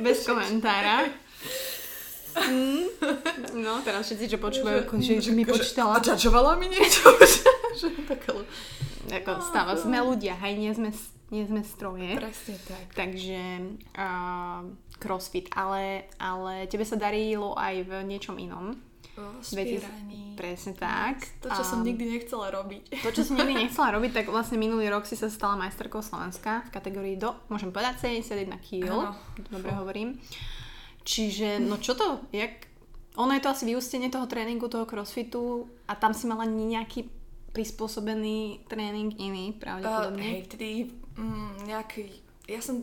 Bez, komentára. Mm. No, teraz všetci, čo počúvajú, že, že mi počítala. A čačovala mi niečo? *laughs* že také... Ako stáva, sme ľudia, hej, nie sme, nie sme stroje. Presne tak. Takže uh, crossfit, ale, ale tebe sa darilo aj v niečom inom. Spieraní. Presne tak. To, čo A som nikdy nechcela robiť. To, čo som nikdy *laughs* nechcela robiť, tak vlastne minulý rok si sa stala majsterkou Slovenska v kategórii do, môžem povedať, 71 kg. Dobre hovorím. Čiže, no čo to, jak... Ono je to asi vyústenie toho tréningu, toho crossfitu a tam si mala nejaký prispôsobený tréning iný, Uh, pravdepodobne. hej, vtedy mm, nejaký... Ja som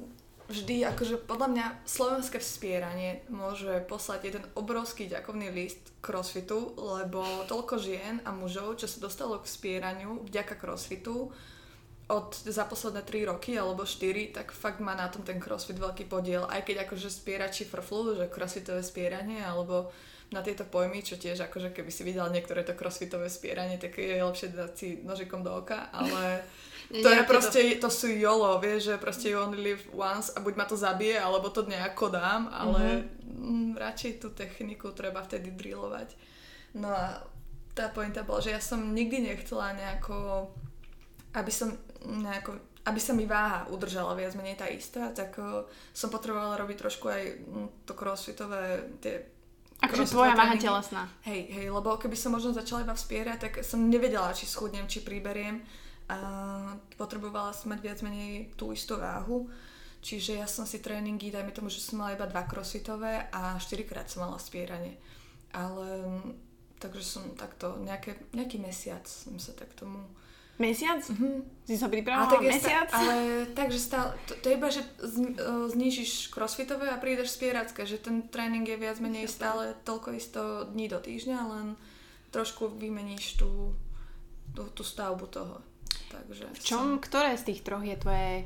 vždy, akože podľa mňa slovenské vspieranie môže poslať jeden obrovský ďakovný list crossfitu, lebo toľko žien a mužov, čo sa dostalo k vspieraniu vďaka crossfitu, od za posledné 3 roky alebo 4, tak fakt má na tom ten crossfit veľký podiel. Aj keď akože spierači frflu, že crossfitové spieranie alebo na tieto pojmy, čo tiež akože keby si videl niektoré to crossfitové spieranie, tak je lepšie dať si nožikom do oka, ale *laughs* to je proste, to sú YOLO, vieš, že proste you only live once a buď ma to zabije, alebo to nejako dám, ale mm, radšej tú techniku treba vtedy drillovať. No a tá pointa bola, že ja som nikdy nechcela nejako, aby som nejako, aby sa mi váha udržala viac menej tá istá, tak uh, som potrebovala robiť trošku aj mm, to crossfitové, tie Akože tvoja váha telesná. Hej, hej, lebo keby som možno začala iba vspierať, tak som nevedela, či schudnem, či priberiem. A potrebovala som mať viac menej tú istú váhu. Čiže ja som si tréningy, dajme tomu, že som mala iba dva crossfitové a štyrikrát som mala spieranie. Ale mm, takže som takto, nejaké, nejaký mesiac som sa tak tomu... Mesiac? Mhm. Si sa pripravovala tak mesiac? Sta- ale takže stále, to, to je iba, že zni- e, znížiš crossfitové a prídeš spieracké, že ten tréning je viac menej stále toľko isto dní do týždňa, len trošku vymeníš tú, tú, tú stavbu toho. Takže V čom, ktoré z tých troch je tvoje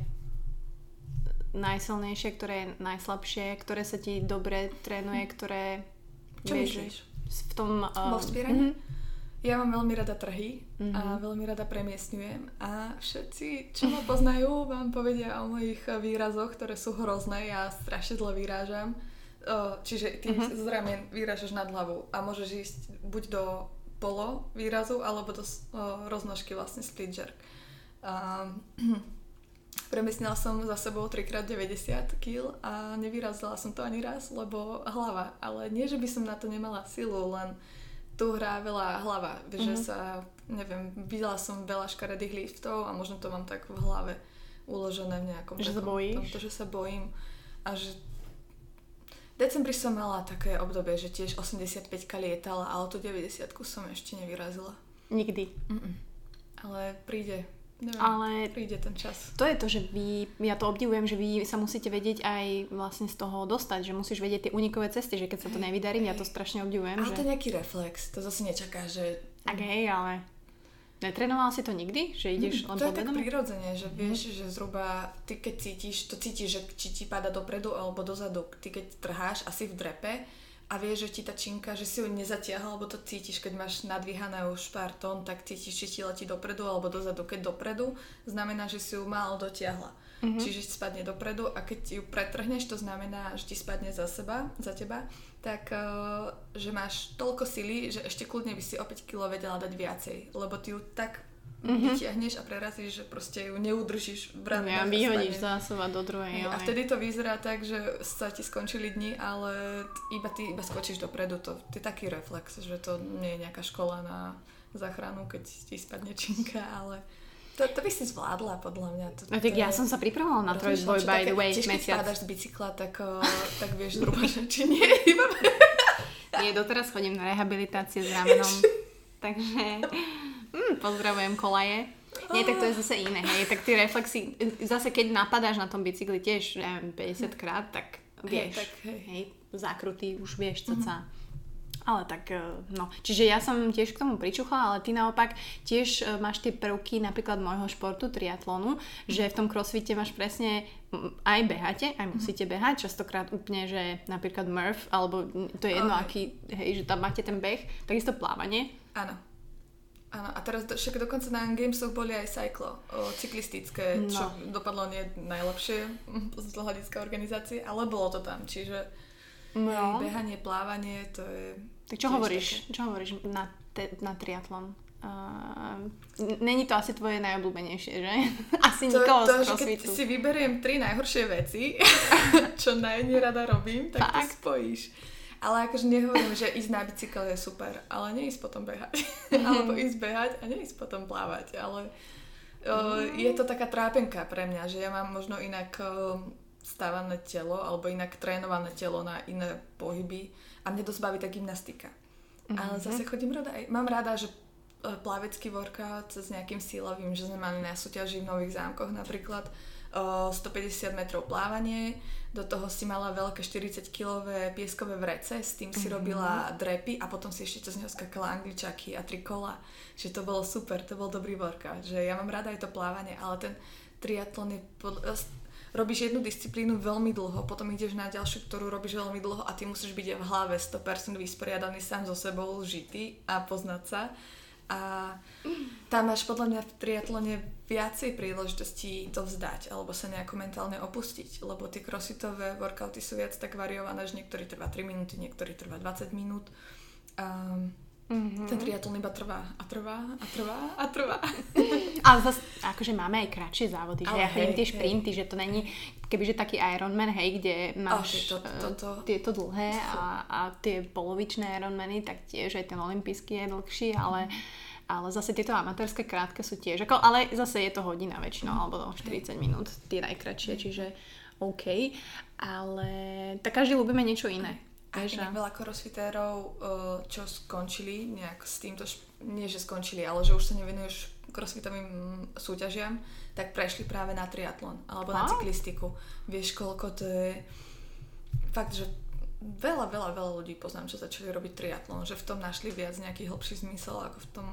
najsilnejšie, ktoré je najslabšie, ktoré sa ti dobre trénuje, ktoré... Čo vieš, myslíš? V tom... Vo Um, vspieraní? mhm. Ja mám veľmi rada trhy a veľmi rada premiestňujem a všetci, čo ma poznajú, vám povedia o mojich výrazoch, ktoré sú hrozné, ja strašne zle vyrážam. Čiže ty z ramien vyrážaš nad hlavu a môžeš ísť buď do polo výrazu, alebo do roznožky vlastne split jerk. A, *clears throat* premiestnila som za sebou 3x90 kg a nevyrazila som to ani raz, lebo hlava. Ale nie, že by som na to nemala silu, len tu hrá veľa hlava, mm-hmm. že sa, neviem, videla som veľa škaredých liftov a možno to mám tak v hlave uložené v nejakom že takom, sa tomto, že sa bojím a že decembri som mala také obdobie, že tiež 85 lietala, ale tú 90 som ešte nevyrazila. Nikdy. Mm-mm. Ale príde, Neviem, ale príde ten čas. To je to, že vy, ja to obdivujem, že vy sa musíte vedieť aj vlastne z toho dostať, že musíš vedieť tie unikové cesty, že keď sa to nevydarí, ja to strašne obdivujem. Ale že... to je nejaký reflex, to zase nečaká, že... Tak hej, ale Netrenoval si to nikdy? Že ideš mm, len To je tak prirodzene, že mhm. vieš, mm. že zhruba ty keď cítiš, to cítiš, že či ti páda dopredu alebo dozadu. Ty keď trháš asi v drepe a vieš, že ti tá činka, že si ju nezatiahla, alebo to cítiš, keď máš nadvíhané už pár tón, tak cítiš, či ti letí dopredu alebo dozadu. Keď dopredu, znamená, že si ju málo dotiahla. Mm-hmm. Čiže spadne dopredu a keď ju pretrhneš, to znamená, že ti spadne za seba, za teba, tak uh, že máš toľko sily, že ešte kľudne by si o 5 kg vedela dať viacej, lebo ty ju tak mm-hmm. vytiahneš a prerazíš, že proste ju neudržíš v rane. Ja vyhodíš zásoba do druhej. A vtedy to vyzerá tak, že sa ti skončili dni, ale iba ty iba skočíš dopredu. To, to je taký reflex, že to nie je nejaká škola na záchranu, keď ti spadne činka, ale to, to by si zvládla, podľa mňa. To, no tak to ja som sa pripravovala na trojboj, by the way, tiež mesiac. keď z bicykla, tak, uh, tak vieš zhruba, že či nie. nie, doteraz chodím na rehabilitácie s ramenom. *laughs* takže mm, pozdravujem kolaje. Nie, tak to je zase iné, hej. Tak tie reflexy, zase keď napadáš na tom bicykli tiež, neviem, 50 krát, tak vieš, hej, tak, hej. hej zákruty už vieš, co mm-hmm. Ale tak, e, no. Čiže ja som tiež k tomu pričuchla, ale ty naopak tiež e, máš tie prvky napríklad môjho športu, triatlonu, že v tom crossfite máš presne aj beháte, aj musíte behať, častokrát úplne, že napríklad Murph, alebo to je jedno, okay. aký, hej, že tam máte ten beh, takisto plávanie. Áno. Áno, a teraz však dokonca na Gamesoch boli aj cyclo, o, cyklistické, no. čo dopadlo nie najlepšie z hľadiska organizácie, ale bolo to tam, čiže no. behanie, plávanie, to je tak čo hovoríš, také. čo hovoríš na, te, na triatlon? Uh, není to asi tvoje najobľúbenejšie, že? *laughs* Asi to, nikoho to, z Keď si vyberiem tri najhoršie veci, *laughs* čo najmenej rada robím, tak Fakt? to spojíš. Ale akože nehovorím, že ísť na bicykel je super, ale neísť potom behať. *laughs* Alebo ísť behať a neísť potom plávať. Ale uh, je to taká trápenka pre mňa, že ja mám možno inak uh, stávané telo alebo inak trénované telo na iné pohyby a mne dosť baví tá gymnastika. Mm-hmm. Ale zase chodím rada mám rada, že e, plavecký workout s nejakým sílovým, že sme mali na súťaži v Nových zámkoch napríklad 150 metrov plávanie, do toho si mala veľké 40-kilové pieskové vrece, s tým si mm-hmm. robila drepy a potom si ešte cez neho skakala angličaky a tri kola. Že to bolo super, to bol dobrý workout. Že ja mám rada aj to plávanie, ale ten triatlon je pod robíš jednu disciplínu veľmi dlho, potom ideš na ďalšiu, ktorú robíš veľmi dlho a ty musíš byť v hlave 100% vysporiadaný sám so sebou, žitý a poznať sa. A tam máš podľa mňa v triatlone viacej príležitostí to vzdať alebo sa nejako mentálne opustiť, lebo tie crossfitové workouty sú viac tak variované, že niektorý trvá 3 minúty, niektorý trvá 20 minút. Um, Mm-hmm. Ten triatlon iba trvá a trvá a trvá a trvá. *laughs* Ale zase, akože máme aj kratšie závody, že Ale ja chodím tie šprinty, že to není, kebyže taký Ironman, hej, kde máš okay, to, to, to, tieto dlhé a, a tie polovičné Ironmany, tak tiež aj ten olimpijský je dlhší, ale ale zase tieto amatérske krátke sú tiež, ako, ale zase je to hodina väčšinou, alebo 40 minút, tie najkratšie, čiže OK, ale tak každý ľúbime niečo iné. A inak veľa crossfitérov, eh, čo skončili nejak s týmto, nie že skončili, ale že už sa nevenuješ crossfitovým súťažiam, tak prešli práve na triatlon alebo na cyklistiku. Vieš, koľko to je... Fakt, že veľa, veľa, veľa ľudí poznám, čo začali robiť triatlon, že v tom našli viac nejaký hlbší zmysel ako v tom...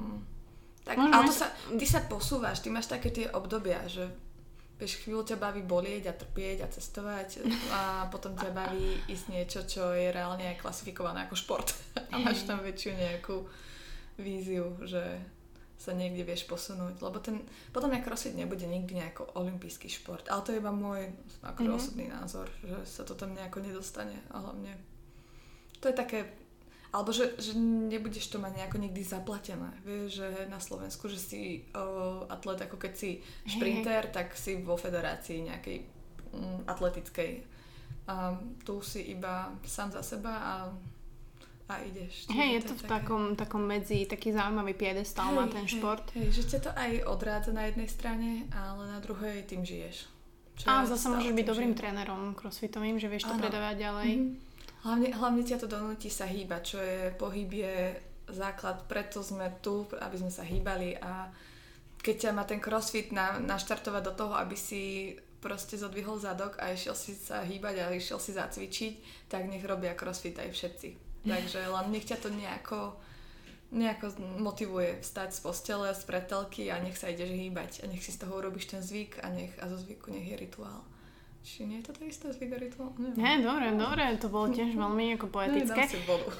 Tak, ale to sa, ty sa posúvaš, ty máš také tie obdobia, že vieš, chvíľu ťa baví bolieť a trpieť a cestovať a potom ťa baví ísť niečo, čo je reálne klasifikované ako šport. *laughs* A máš tam väčšiu nejakú víziu, že sa niekde vieš posunúť, lebo ten, potom mňa crossfit nebude nikdy nejako olimpijský šport, ale to je iba môj ako mm-hmm. osobný názor, že sa to tam nejako nedostane a hlavne to je také alebo že, že nebudeš to mať nejako nikdy zaplatené. Vieš, že na Slovensku, že si uh, atlet, ako keď si šprinter, hey. tak si vo federácii nejakej um, atletickej. A tu si iba sám za seba a a ideš. Hej, je to v také... takom, takom medzi, taký zaujímavý piedestal má ten šport. Hej, že ťa to aj odrádza na jednej strane, ale na druhej tým žiješ. Čo a zase môžeš byť dobrým trénerom crossfitovým, že vieš to ano. predávať ďalej. Mm-hmm. Hlavne, hlavne ťa to donúti sa hýbať, čo je pohyb je základ, preto sme tu, aby sme sa hýbali a keď ťa má ten crossfit na, naštartovať do toho, aby si proste zodvihol zadok a išiel si sa hýbať a išiel si zacvičiť, tak nech robia crossfit aj všetci. *laughs* Takže len nech ťa to nejako, nejako motivuje vstať z postele, z pretelky a nech sa ideš hýbať a nech si z toho urobíš ten zvyk a, nech, a zo zvyku nech je rituál. Či nie je to to isté s Vigoritou? Nie, dobre, dobre, to bolo tiež veľmi ako *laughs* poetické. si vodu.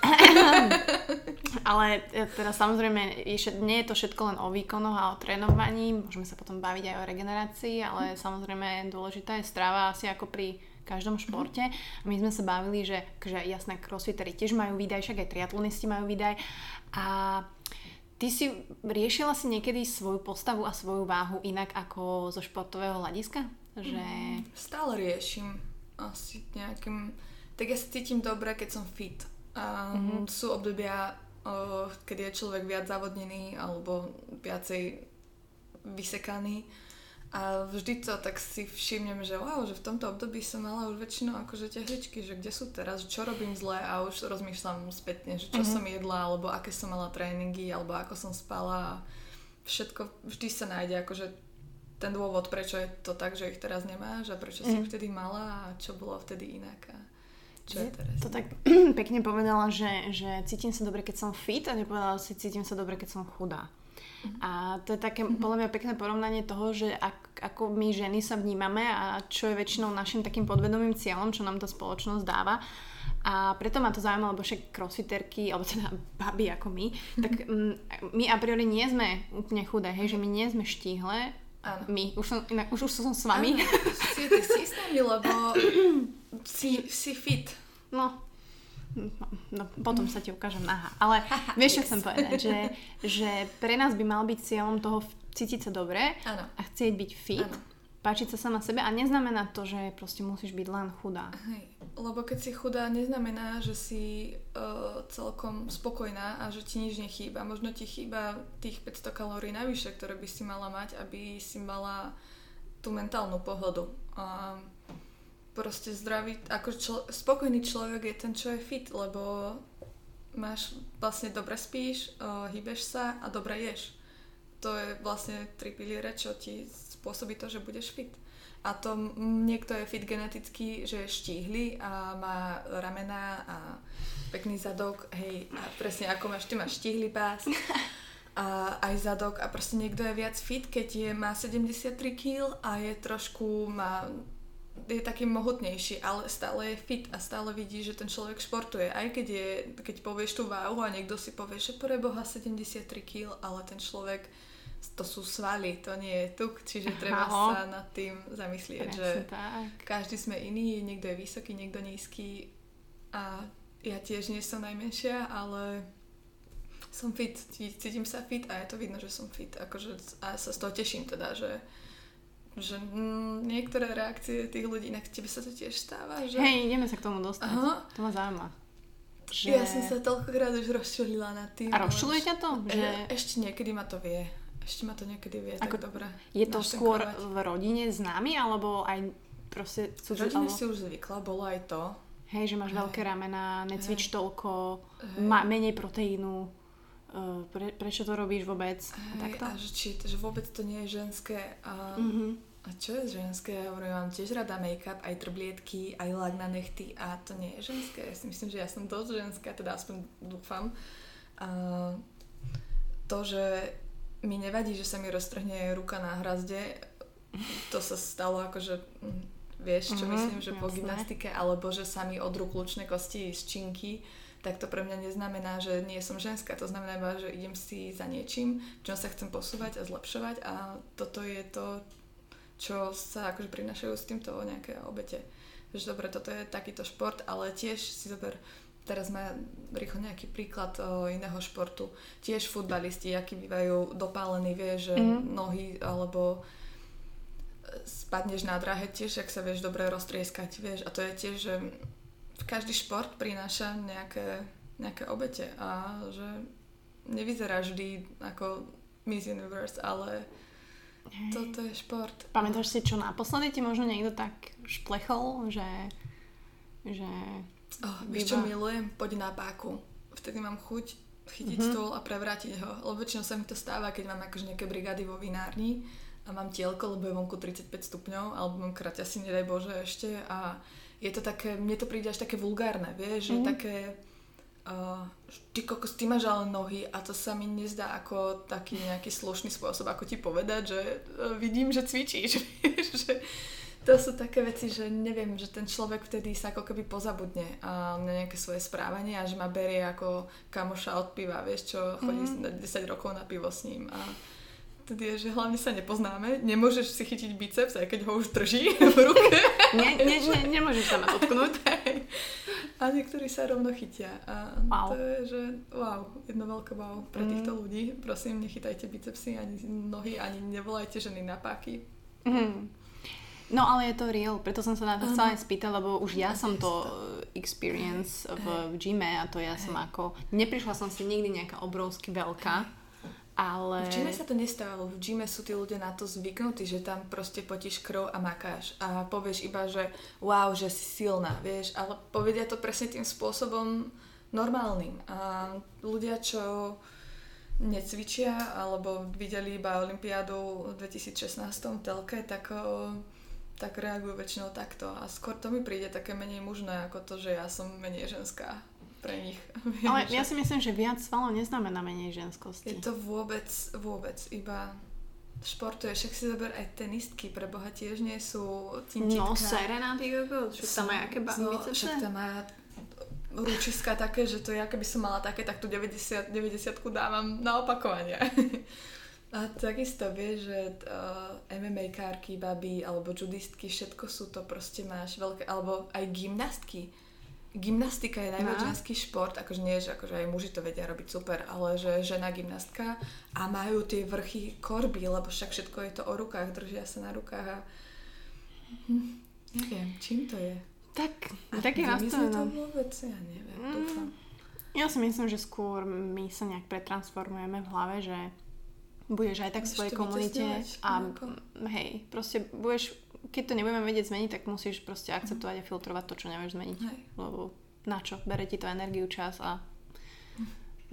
*laughs* Ale e, teda samozrejme, nie je to všetko len o výkonoch a o trénovaní, môžeme sa potom baviť aj o regenerácii, ale samozrejme dôležitá je strava asi ako pri každom športe. A my sme sa bavili, že, že jasné, crossfitery tiež majú výdaj, však aj triatlonisti majú výdaj. A Ty si riešila si niekedy svoju postavu a svoju váhu inak ako zo športového hľadiska? Že... Stále riešim asi nejakým... Tak ja sa cítim dobre, keď som fit. A mm-hmm. sú obdobia, o, keď je človek viac zavodnený alebo viacej vysekaný a vždy to tak si všimnem, že wow, že v tomto období som mala už väčšinou akože tehličky, že kde sú teraz, čo robím zle a už rozmýšľam spätne, že čo mm-hmm. som jedla, alebo aké som mala tréningy, alebo ako som spala a všetko vždy sa nájde akože ten dôvod, prečo je to tak, že ich teraz nemáš a prečo mm. si ich vtedy mala a čo bolo vtedy inak a čo je teraz. To tak *clears throat* pekne povedala, že, že cítim sa dobre, keď som fit a nepovedala si cítim sa dobre, keď som chudá. A to je také mm-hmm. podľa mňa pekné porovnanie toho, že ak, ako my ženy sa vnímame a čo je väčšinou našim takým podvedomým cieľom, čo nám tá spoločnosť dáva. A preto ma to zaujíma, lebo však crossfiterky, alebo teda *laughs* baby ako my, tak mm, my a priori nie sme úplne chudé, hej, že my nie sme štíhle, Áno. My, už som, inak, už, už som s vami. Áno, si, ty si s nami, lebo *clears throat* si, si fit. No, No, potom sa ti ukážem naha. Ale *laughs* vieš, čo yes. chcem povedať? Že, že pre nás by mal byť cieľom toho cítiť sa dobre ano. a chcieť byť fit, ano. Páčiť sa sama sebe a neznamená to, že proste musíš byť len chudá. Hej. Lebo keď si chudá, neznamená, že si uh, celkom spokojná a že ti nič nechýba. Možno ti chýba tých 500 kalórií navyše, ktoré by si mala mať, aby si mala tú mentálnu pohodu. Uh, proste zdravý, ako člo, spokojný človek je ten, čo je fit, lebo máš vlastne dobre spíš, uh, hýbeš sa a dobre ješ. To je vlastne tri piliere, čo ti spôsobí to, že budeš fit. A to niekto je fit geneticky, že je štíhly a má ramená a pekný zadok, hej, a presne ako máš, ty máš štíhly pás *laughs* a aj zadok a proste niekto je viac fit, keď je, má 73 kg a je trošku, má je taký mohutnejší, ale stále je fit a stále vidí, že ten človek športuje. Aj keď, je, keď povieš tú váhu a niekto si povie, že pre Boha 73 kg, ale ten človek to sú svaly, to nie je tuk, čiže treba Aho. sa nad tým zamyslieť, Presne že tak. každý sme iný, niekto je vysoký, niekto nízky a ja tiež nie som najmenšia, ale som fit, cítim sa fit a je to vidno, že som fit. Akože, a sa z toho teším teda, že že mm, niektoré reakcie tých ľudí, inak tebe sa to tiež stáva, že... Hej, ideme sa k tomu dostať. Aha. To ma zaujíma. Že... Ja som sa toľkokrát už rozčulila na tým. A rozčuluje ťa to? E, že... Ešte niekedy ma to vie. Ešte ma to niekedy vie, Ako, tak dobre. Je to skôr v rodine s nami, alebo aj proste... V rodine alebo... si už zvykla, bolo aj to. Hej, že máš Hej. veľké ramena, necvič Hej. toľko, má menej proteínu. Uh, pre, prečo to robíš vôbec? Hej, takto? A že, či, že vôbec to nie je ženské. A, mm-hmm. a čo je ženské? Ja hovorím, mám tiež rada make-up, aj trblietky, aj lak na nechty a to nie je ženské. Ja si myslím, že ja som dosť ženská, teda aspoň dúfam. A, to, že mi nevadí, že sa mi roztrhne ruka na hrazde, to sa stalo akože hm, vieš, čo mm-hmm, myslím, že jasné. po gymnastike, alebo že sa mi odrú kľúčne kosti z činky, tak to pre mňa neznamená, že nie som ženská. To znamená iba, že idem si za niečím, čo sa chcem posúvať a zlepšovať a toto je to, čo sa akože prinašajú s týmto nejaké obete. Že dobre, toto je takýto šport, ale tiež si zober, teraz má rýchlo nejaký príklad o, iného športu. Tiež futbalisti, akí bývajú dopálení, vie, že mm-hmm. nohy alebo e, spadneš na dráhe tiež, ak sa vieš dobre roztrieskať, vieš. A to je tiež, že každý šport prináša nejaké nejaké obete a že nevyzerá vždy ako Miss Universe, ale Hej. toto je šport. Pamätáš si, čo naposledy ti možno niekto tak šplechol, že... že oh, vieš čo milujem? Poď na páku. Vtedy mám chuť chytiť mm-hmm. stôl a prevrátiť ho. Lebo väčšinou sa mi to stáva, keď mám akože nejaké brigády vo vinárni a mám tielko, lebo je vonku 35 stupňov, alebo mám kraťasy, nedaj Bože, ešte a je to také, mne to príde až také vulgárne, vieš, mm. že mhm. také uh, ty kokos, ty máš ale nohy a to sa mi nezdá ako taký nejaký slušný spôsob, ako ti povedať, že uh, vidím, že cvičíš, *laughs* vieš, že to sú také veci, že neviem, že ten človek vtedy sa ako keby pozabudne a na nejaké svoje správanie a že ma berie ako kamoša od piva, vieš čo, chodí mm. 10 rokov na pivo s ním a Tedy je, že hlavne sa nepoznáme, nemôžeš si chytiť biceps, aj keď ho už drží *laughs* v ruke. nie, nie, nie, nemôžeš sa ma dotknúť. *laughs* A niektorí sa rovno chytia. A wow. to je, že wow, jedno veľké wow pre mm. týchto ľudí. Prosím, nechytajte bicepsy ani nohy, ani nevolajte ženy na páky. Mm. No ale je to real, preto som sa na to chcela aj spýtať, lebo už ja som to experience v, v gyme a to ja som ako, neprišla som si nikdy nejaká obrovsky veľká, ale... V gyme sa to nestávalo. V gyme sú tí ľudia na to zvyknutí, že tam proste potíš krv a makáš. A povieš iba, že wow, že si silná, vieš. Ale povedia to presne tým spôsobom normálnym. A ľudia, čo necvičia, alebo videli iba Olympiádu v 2016 v telke, tak, tak reagujú väčšinou takto. A skôr to mi príde také menej mužné, ako to, že ja som menej ženská pre nich. *laughs* Ale ja si myslím, že viac svalov neznamená menej ženskosti. Je to vôbec, vôbec iba športuje, však si zober aj tenistky, pre Boha tiež nie sú tintitka. No, Serena, ty však tam má aké ba- no, však tam má ručiska také, že to ja keby som mala také, tak tu 90, 90 dávam na opakovanie. *laughs* A takisto vieš, že uh, MMA kárky, baby alebo judistky, všetko sú to proste máš veľké, alebo aj gymnastky gymnastika je najviac no. ženský šport, akože nie, že akože aj muži to vedia robiť super, ale že žena gymnastka a majú tie vrchy korby, lebo však všetko je to o rukách, držia sa na rukách a hm, neviem, čím to je. Tak, a tak je nastavené. to vôbec? Ja neviem, mm, dúfam. Ja si myslím, že skôr my sa nejak pretransformujeme v hlave, že budeš aj tak v svojej komunite a hej, proste budeš keď to nebudeme vedieť zmeniť, tak musíš proste akceptovať a filtrovať to, čo nevieš zmeniť. Hej. Lebo na čo? Bere ti to energiu, čas a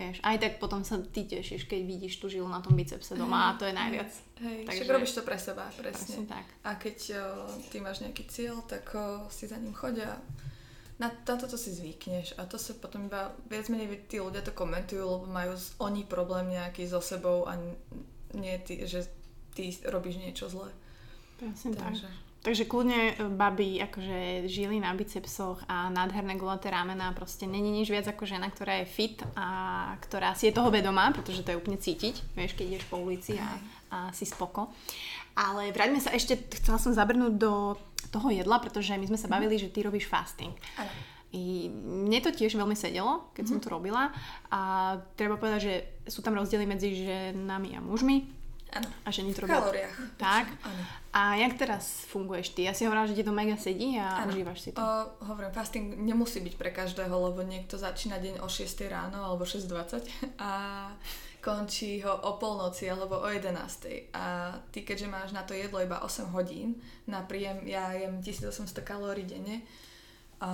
vieš, aj tak potom sa ty tešíš, keď vidíš tú žilu na tom bicepse doma a to je najviac. Hej, Takže... však robíš to pre seba, presne. tak. A keď o, ty máš nejaký cieľ, tak o, si za ním chodia. Na, na toto si zvykneš a to sa potom iba viac menej tí ľudia to komentujú, lebo majú oni problém nejaký so sebou a nie ty, že ty robíš niečo zlé. Presne Takže. tak. Takže kľudne e, baby, akože žili na bicepsoch a nádherné gulaté ramena, proste není nič viac ako žena, ktorá je fit a ktorá si je toho vedomá, pretože to je úplne cítiť, vieš, keď ideš po ulici a, a si spoko. Ale vráťme sa ešte, chcela som zabrnúť do toho jedla, pretože my sme sa bavili, že ty robíš fasting. I mne to tiež veľmi sedelo, keď mm-hmm. som mhm. to robila a treba povedať, že sú tam rozdiely medzi ženami a mužmi Áno. A ženy to robia. V kalóriách. Tak. Áno. A jak teraz funguješ ty? Ja si hovorila, že ti to mega sedí a ano. užívaš si to. O, hovorím, fasting nemusí byť pre každého, lebo niekto začína deň o 6 ráno alebo 6.20 a končí ho o polnoci alebo o 11. A ty, keďže máš na to jedlo iba 8 hodín, na príjem ja jem 1800 kalórií denne, a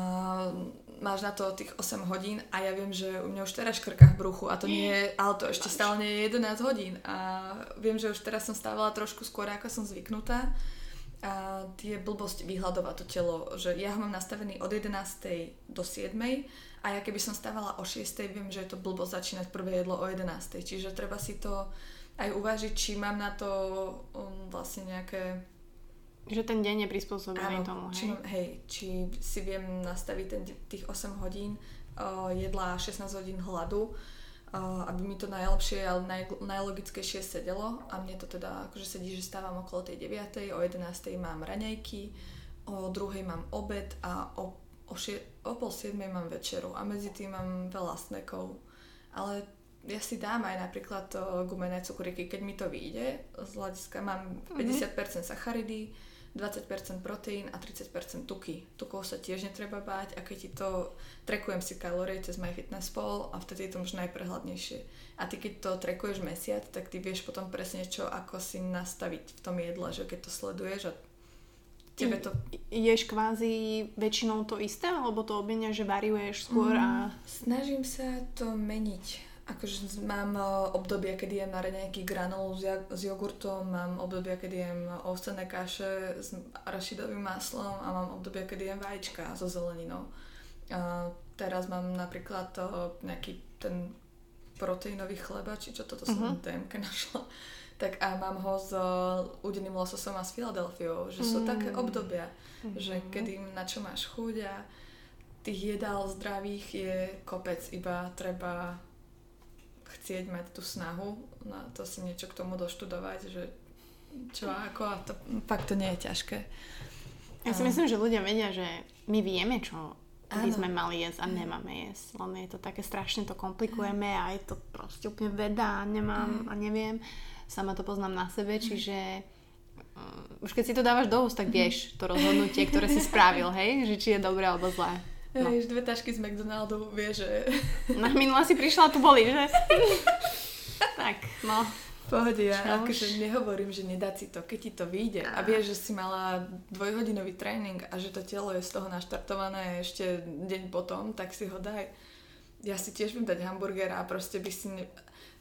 máš na to tých 8 hodín a ja viem, že u mňa už teraz škrká v bruchu a to nie je, ale to ešte stále nie je 11 hodín a viem, že už teraz som stávala trošku skôr, ako som zvyknutá a je blbosť vyhľadovať to telo, že ja ho mám nastavený od 11. do 7. a ja keby som stávala o 6. viem, že je to blbosť začínať prvé jedlo o 11. Čiže treba si to aj uvážiť, či mám na to um, vlastne nejaké že ten deň je prispôsobený Áno, tomu, hej? Či, hej, či si viem nastaviť ten, tých 8 hodín uh, jedla a 16 hodín hladu, uh, aby mi to najlepšie, ale naj, najlogickejšie sedelo a mne to teda akože sedí, že stávam okolo tej 9, o 11 mám raňajky, o 2 mám obed a o, o, šie, o pol 7 mám večeru a medzi tým mám veľa snekov. Ale ja si dám aj napríklad gumené cukríky, keď mi to vyjde. Z hľadiska mám 50% sacharidy, 20% proteín a 30% tuky. Tukov sa tiež netreba báť a keď ti to, trekujem si kalórie cez MyFitnessPal a vtedy je to možno najprehľadnejšie. A ty keď to trekuješ mesiac, tak ty vieš potom presne čo, ako si nastaviť v tom jedle, že keď to sleduješ a tebe to... Ješ kvázi väčšinou to isté, alebo to obmenia, že variuješ skôr a... Mm, snažím sa to meniť Akože mám e, obdobia, kedy jem na nejaký granul s, s jogurtom, mám obdobia, kedy jem ovsené kaše s arašidovým maslom a mám obdobia, kedy jem vajíčka so zeleninou. A teraz mám napríklad to, nejaký ten proteínový chleba, či čo toto som uh-huh. DMK našla. Tak a mám ho s údeným lososom a s Filadelfiou, že sú uh-huh. také obdobia, uh-huh. že kedy na čo máš chuť a tých jedál zdravých je kopec, iba treba chcieť mať tú snahu na to si niečo k tomu doštudovať, že čo ako a to fakt to nie je ťažké. Ja si myslím, že ľudia vedia, že my vieme, čo by sme mali jesť a nemáme jesť. Len je to také strašne to komplikujeme a je to proste úplne veda a nemám a neviem. Sama to poznám na sebe, čiže um, už keď si to dávaš do úst, tak vieš to rozhodnutie, ktoré si spravil, hej? Že či je dobré alebo zlé. No. Hej, dve tašky z McDonaldu, vie, že... Na minula si prišla, tu boli, že? *laughs* tak, no. Pohode, ja akože nehovorím, že nedá si to, keď ti to vyjde a vieš, že si mala dvojhodinový tréning a že to telo je z toho naštartované ešte deň potom, tak si ho daj. Ja si tiež viem dať hamburger a proste by si... Ne...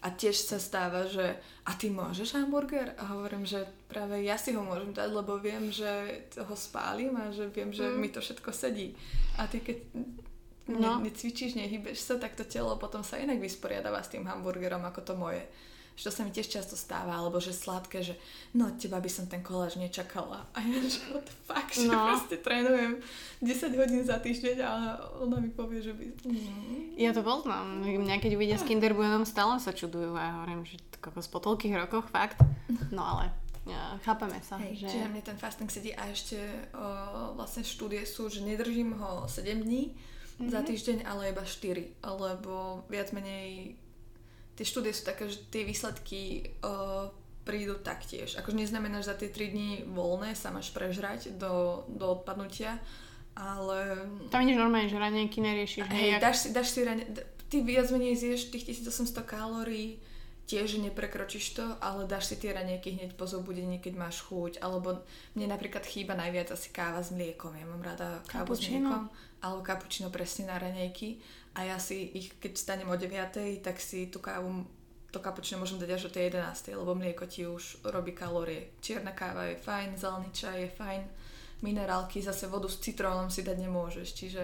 A tiež sa stáva, že a ty môžeš hamburger? A hovorím, že práve ja si ho môžem dať, lebo viem, že ho spálim a že viem, že mm. mi to všetko sedí. A ty keď no. ne, necvičíš, nehybeš sa, tak to telo potom sa inak vysporiadáva s tým hamburgerom ako to moje. Že to sa mi tiež často stáva, alebo že sladké, že no teba by som ten koláž nečakala. A ja že what the fuck, že no. proste trénujem 10 hodín za týždeň a ona mi povie, že by... Mm. Ja to poznám. Mňa keď uvidia s Kinderbuenom stále sa čudujú a ja hovorím, že z po toľkých rokoch fakt. No ale ja, chápeme sa. Hej, že... Čiže mne ten fasting sedí a ešte o, vlastne štúdie sú, že nedržím ho 7 dní mm-hmm. za týždeň, ale iba 4, lebo viac menej tie štúdie sú také, že tie výsledky uh, prídu taktiež. Akože neznamená, že za tie 3 dní voľné sa máš prežrať do, do odpadnutia, ale... Tam ideš normálne, že raňajky neriešiš. Hej, dáš si, dáš si rane... Ty viac menej zješ tých 1800 kalórií, tiež neprekročíš to, ale dáš si tie raňajky hneď po zobudení, keď máš chuť, alebo mne napríklad chýba najviac asi káva s mliekom. Ja mám rada kávu s mliekom, alebo kapučino presne na raňajky a ja si ich, keď stanem o 9, tak si tú kávu to kapučino môžem dať až o tej 11, lebo mlieko ti už robí kalórie. Čierna káva je fajn, zelený čaj je fajn, minerálky, zase vodu s citrónom si dať nemôžeš, čiže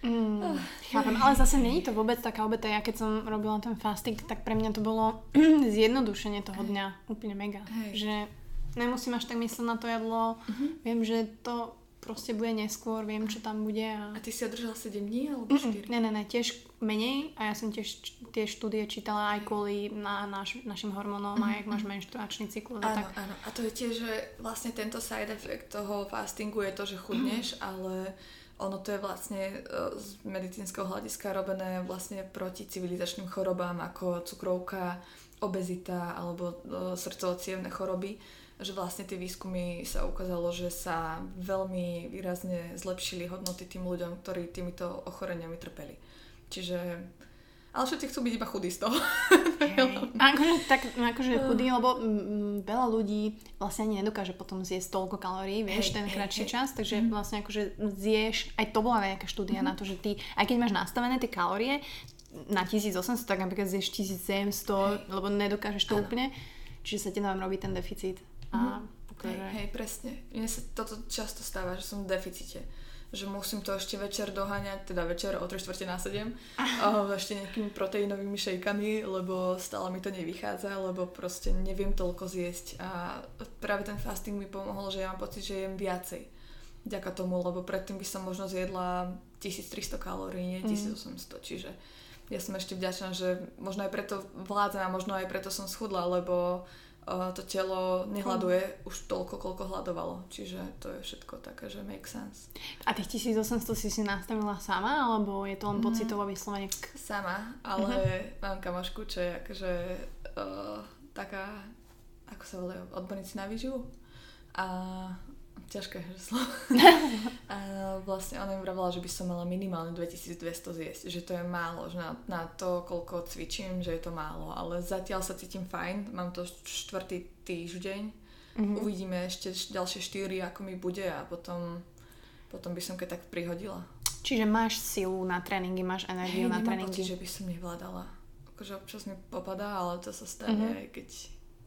Mm, oh, chápem, ale zase není to vôbec taká obeta. Ja keď som robila ten fasting, tak pre mňa to bolo *clears throat* zjednodušenie toho dňa. Úplne mega. Hej. Že nemusím až tak myslieť na to jedlo. Uh-huh. Viem, že to proste bude neskôr, viem, čo tam bude. A, a ty si održal 7 dní alebo 4? Ne, ne, ne, tiež menej a ja som tiež tie štúdie čítala aj kvôli na naš, našim hormónom mm-hmm. a jak máš menštruačný cyklus. Áno, tak... áno. A to je tiež, že vlastne tento side effect toho fastingu je to, že chudneš, mm-hmm. ale ono to je vlastne e, z medicínskeho hľadiska robené vlastne proti civilizačným chorobám ako cukrovka, obezita alebo e, srdcovo choroby že vlastne tie výskumy sa ukázalo, že sa veľmi výrazne zlepšili hodnoty tým ľuďom, ktorí týmito ochoreniami trpeli. Čiže ale všetci chcú byť iba chudí z toho. *laughs* akože, tak, akože chudí, lebo m, veľa ľudí vlastne ani nedokáže potom zjesť toľko kalórií, vieš, hey, ten kratší hey, čas, takže mm. vlastne akože zješ, aj to bola nejaká štúdia mm. na to, že ty, aj keď máš nastavené tie kalórie na 1800, tak napríklad zješ 1700, hey. lebo nedokážeš to ano. úplne, čiže sa ti tam robí ten deficit. A akože... hej, hej, presne. Mne sa toto často stáva, že som v deficite že musím to ešte večer doháňať, teda večer o 3 čtvrte na 7, oh, *laughs* ešte nejakými proteínovými šejkami, lebo stále mi to nevychádza, lebo proste neviem toľko zjesť a práve ten fasting mi pomohol, že ja mám pocit, že jem viacej vďaka tomu, lebo predtým by som možno zjedla 1300 kalórií, nie 1800, mm. čiže ja som ešte vďačná, že možno aj preto vládzam a možno aj preto som schudla, lebo to telo nehľaduje hm. už toľko, koľko hľadovalo. Čiže to je všetko také, že make sense. A tých 1800 si si nastavila sama, alebo je to len mm. pocitovo vyslovene? Sama, ale uh-huh. mám kamošku, čo je akože uh, taká, ako sa volajú, odborníci na výživu. A ťažké heslo. *laughs* a vlastne ona mi vravela, že by som mala minimálne 2200 zjesť, že to je málo, že na, na to, koľko cvičím, že je to málo, ale zatiaľ sa cítim fajn, mám to štvrtý týždeň, mm-hmm. uvidíme ešte ďalšie štyri, ako mi bude a potom, potom by som keď tak prihodila. Čiže máš silu na tréningy, máš energiu Hej, na tréningy? Pocit, že by som nevládala. Akože občas mi popadá, ale to sa stane, mm-hmm. keď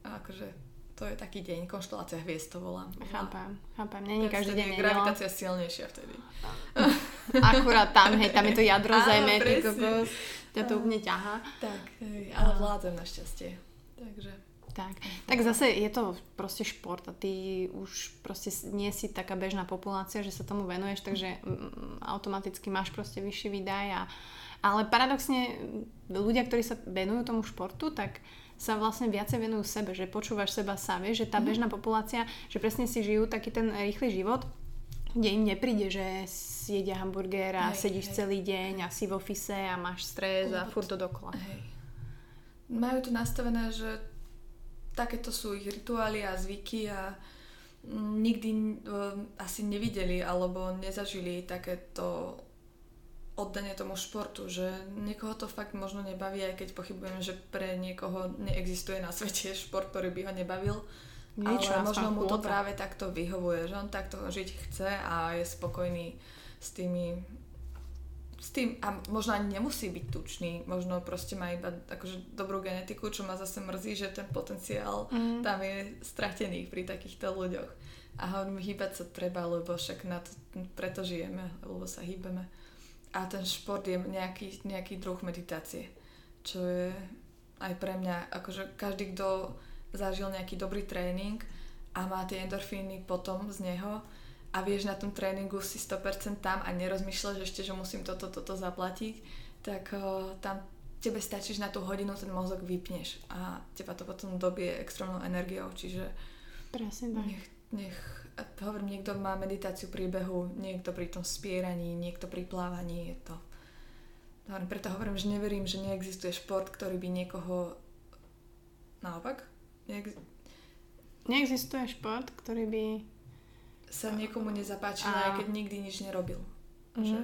akože to je taký deň, konštelácia hviezd to volám. Chápam, chápam. Není každý deň Gravitácia silnejšia vtedy. Akurát tam, hej, tam je to jadro zajme, ty kokos. Ťa to úplne ťaha. Tak, ale vládzem našťastie. Takže... Tak. tak zase je to proste šport a ty už proste nie si taká bežná populácia, že sa tomu venuješ, takže automaticky máš proste vyšší výdaj a ale paradoxne ľudia, ktorí sa venujú tomu športu, tak sa vlastne viacej venujú sebe, že počúvaš seba sám, že tá mhm. bežná populácia, že presne si žijú taký ten rýchly život, kde im nepríde, že jedia hamburger a hej, sedíš hej. celý deň a si v ofise a máš stres Lebo a furt to dokola. Hej. Majú to nastavené, že takéto sú ich rituály a zvyky a nikdy uh, asi nevideli alebo nezažili takéto oddanie tomu športu, že niekoho to fakt možno nebaví, aj keď pochybujem, že pre niekoho neexistuje na svete *laughs* šport, ktorý by ho nebavil. Nič, ale možno mu to práve takto vyhovuje, že on takto žiť chce a je spokojný s tými s tým, a možno ani nemusí byť tučný, možno proste má iba akože dobrú genetiku, čo ma zase mrzí, že ten potenciál mm. tam je stratený pri takýchto ľuďoch. A hovorím, hýbať sa treba, lebo však na to, preto žijeme, lebo sa hýbeme a ten šport je nejaký, nejaký druh meditácie, čo je aj pre mňa, akože každý, kto zažil nejaký dobrý tréning a má tie endorfíny potom z neho a vieš na tom tréningu si 100% tam a nerozmýšľaš ešte, že musím toto, toto zaplatiť, tak uh, tam tebe stačíš na tú hodinu, ten mozog vypneš a teba to potom dobie extrémnou energiou, čiže Presne tak. Nech, nech hovorím, niekto má meditáciu príbehu, niekto pri tom spieraní, niekto pri plávaní, je to... Hovorím, preto hovorím, že neverím, že neexistuje šport, ktorý by niekoho... Naopak? Neex... Neexistuje šport, ktorý by... Sa niekomu nezapáčil, a... aj keď nikdy nič nerobil. Mm-hmm. Že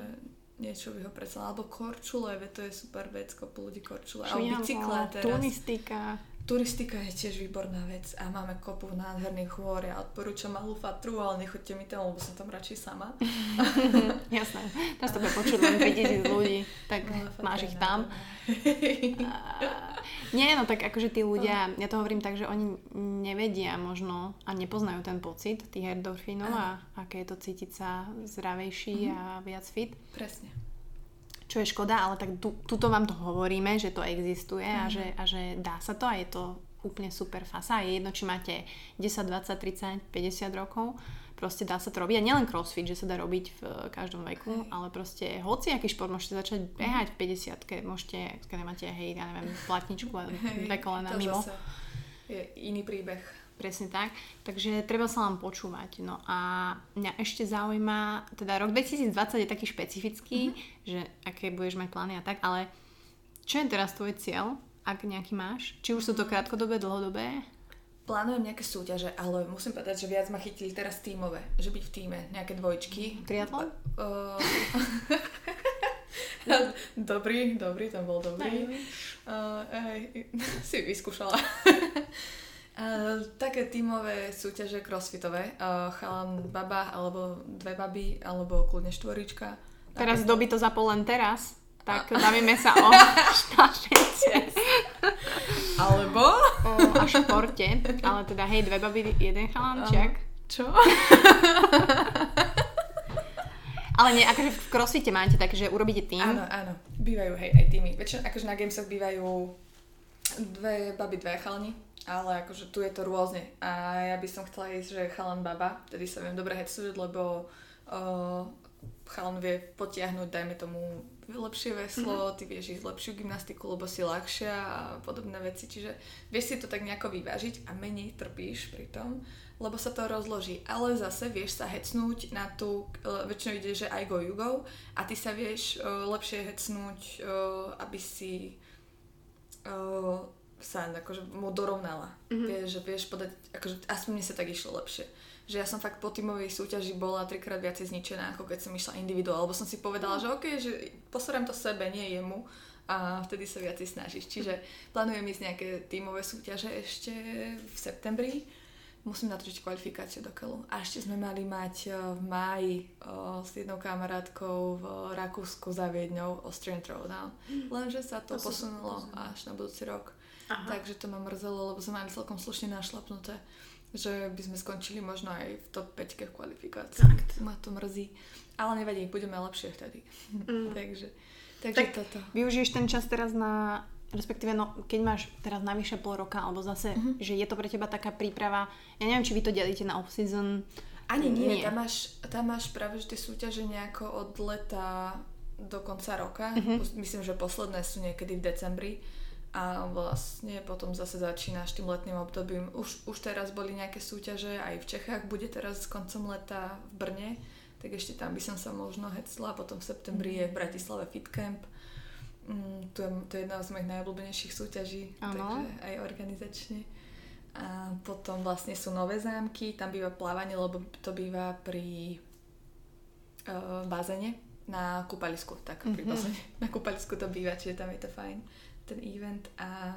niečo by ho predsa... Alebo korčule, to je super vec, kopu ľudí korčule. Alebo bicykle teraz. Turistika. Turistika je tiež výborná vec a máme kopu nádherných chôr. Ja odporúčam malú fatru, ale nechoďte mi tam, lebo som tam radšej sama. *laughs* Jasné. Teraz to bude počuť len 5000 ľudí, tak máš ich tam. nie, no tak akože tí ľudia, ja to hovorím tak, že oni nevedia možno a nepoznajú ten pocit tých endorfínov a aké je to cítiť sa zdravejší mm-hmm. a viac fit. Presne čo je škoda, ale tak tu, tuto vám to hovoríme, že to existuje mm. a, mhm. že, a že dá sa to a je to úplne super fasa. Je jedno, či máte 10, 20, 30, 50 rokov, proste dá sa to robiť. A nielen crossfit, že sa dá robiť v každom veku, Hej. ale proste hoci aký šport môžete začať behať v 50 môžete, keď nemáte, hej, ja neviem, *laughs* platničku a dve kolena mimo. je iný príbeh. Presne tak. Takže treba sa len počúvať. No a mňa ešte zaujíma, teda rok 2020 je taký špecifický, mm-hmm. že aké budeš mať plány a tak, ale čo je teraz tvoj cieľ, ak nejaký máš? Či už sú to krátkodobé, dlhodobé? Plánujem nejaké súťaže, ale musím povedať, že viac ma chytili teraz tímové. Že byť v týme, nejaké dvojčky. Triatlon? Uh, *laughs* dobrý, dobrý, ten bol dobrý. Uh, *laughs* uh, si vyskúšala. *laughs* Uh, také tímové súťaže crossfitové. Uh, chalan baba, alebo dve baby, alebo kľudne štvorička. Teraz, kto by to zapol len teraz, tak a... bavíme sa o *laughs* štašete. alebo? O, a športe. Ale teda hej, dve baby, jeden chalančiak. Uh, čo? Ale nie, akože v crossfite máte tak, že urobíte tým. Áno, áno. Bývajú, hej, aj týmy. Väčšinou, akože na gamesoch bývajú dve baby, dve chalani ale akože tu je to rôzne. A ja by som chcela ísť, že chalan baba, tedy sa viem dobre hecnúť, lebo uh, chalan vie potiahnuť, dajme tomu, lepšie veslo, mm-hmm. ty vieš ísť lepšiu gymnastiku, lebo si ľahšia a podobné veci. Čiže vieš si to tak nejako vyvážiť a menej trpíš pri tom, lebo sa to rozloží. Ale zase vieš sa hecnúť na tú, uh, väčšinou ide, že aj go you go a ty sa vieš uh, lepšie hecnúť, uh, aby si uh, sa akože mu dorovnala. Mm-hmm. Vieš, že vieš podať, akože aspoň mne sa tak išlo lepšie. Že ja som fakt po tímovej súťaži bola trikrát viacej zničená, ako keď som išla individuál, lebo som si povedala, mm. že OK, že poserem to sebe, nie jemu a vtedy sa viacej snažíš. Čiže plánujem ísť nejaké tímové súťaže ešte v septembri. Musím natočiť kvalifikáciu do Kelu. A ešte sme mali mať eh, v máji o, eh, s jednou kamarátkou v Rakúsku za Viedňou Austrian Throwdown. Mm. Lenže sa to, to posunulo až na budúci rok. Aha. Takže to ma mrzelo, lebo sme mali celkom slušne našlapnuté že by sme skončili možno aj v top 5 v kvalifikácii. Ma to mrzí. Ale nevadí, budeme lepšie vtedy. Mm. takže *laughs* Takže tak toto. využiješ ten čas teraz na, respektíve no, keď máš teraz navyše pol roka, alebo zase, uh-huh. že je to pre teba taká príprava, ja neviem, či vy to delíte na off-season. Ani nie, nie. Tam, máš, tam máš práve že tie súťaže nejako od leta do konca roka. Uh-huh. Myslím, že posledné sú niekedy v decembri a vlastne potom zase začínaš tým letným obdobím. Už, už teraz boli nejaké súťaže, aj v Čechách bude teraz koncom leta v Brne tak ešte tam by som sa možno hecla. Potom v septembri je v Bratislave Fitcamp. Mm, to, je, to je jedna z mojich najobľúbenejších súťaží, ano. takže aj organizačne. A potom vlastne sú nové zámky, tam býva plávanie, lebo to býva pri uh, bazene na kúpalisku, tak mm-hmm. pri mhm. bazene. Na kúpalisku to býva, čiže tam je to fajn, ten event. A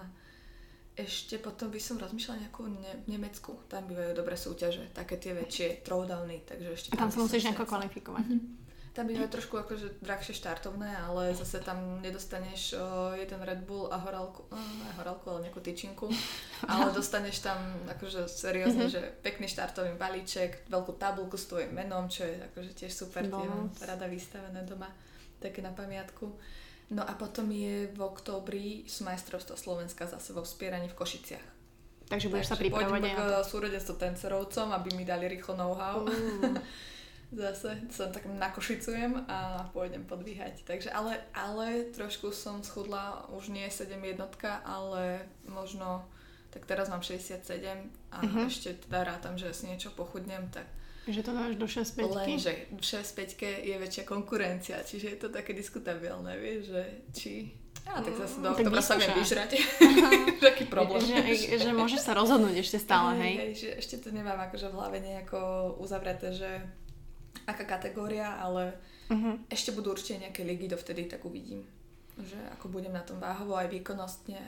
ešte potom by som rozmýšľala nejakú ne- Nemecku. Tam bývajú dobré súťaže, také tie väčšie throwdowny, takže ešte tam, tam sa musíš nejako kvalifikovať. Mm-hmm. Tam bývajú trošku akože drahšie štartovné, ale zase tam nedostaneš o, jeden Red Bull a horálku, no, ne horálku, ale nejakú tyčinku, ale *laughs* dostaneš tam akože seriózne, mm-hmm. že pekný štartový balíček, veľkú tabulku s tvojim menom, čo je akože tiež super, tie mám rada vystavené doma, také na pamiatku. No a potom je v októbri sú majstrovstvo Slovenska zase vo vspieraní v Košiciach. Takže budeš Takže sa pripravovať aj na to? súrodenstvo tencerovcom, aby mi dali rýchlo know-how. Uh. *laughs* zase sa tak nakošicujem a pôjdem podvíhať. Takže ale, ale trošku som schudla, už nie 7 jednotka, ale možno, tak teraz mám 67 a uh-huh. ešte teda rátam, že si niečo pochudnem, tak že to máš do 6 Lenže v 6 je väčšia konkurencia, čiže je to také diskutabilné, vieš, že či... Ja, tak zase do oktobra sa viem vyžrať. Taký *laughs* problém. Že, že môžeš sa rozhodnúť ešte stále, hej? hej že ešte to nemám akože v hlave nejako uzavreté, že aká kategória, ale uh-huh. ešte budú určite nejaké ligy, dovtedy tak uvidím. Že ako budem na tom váhovo aj výkonnostne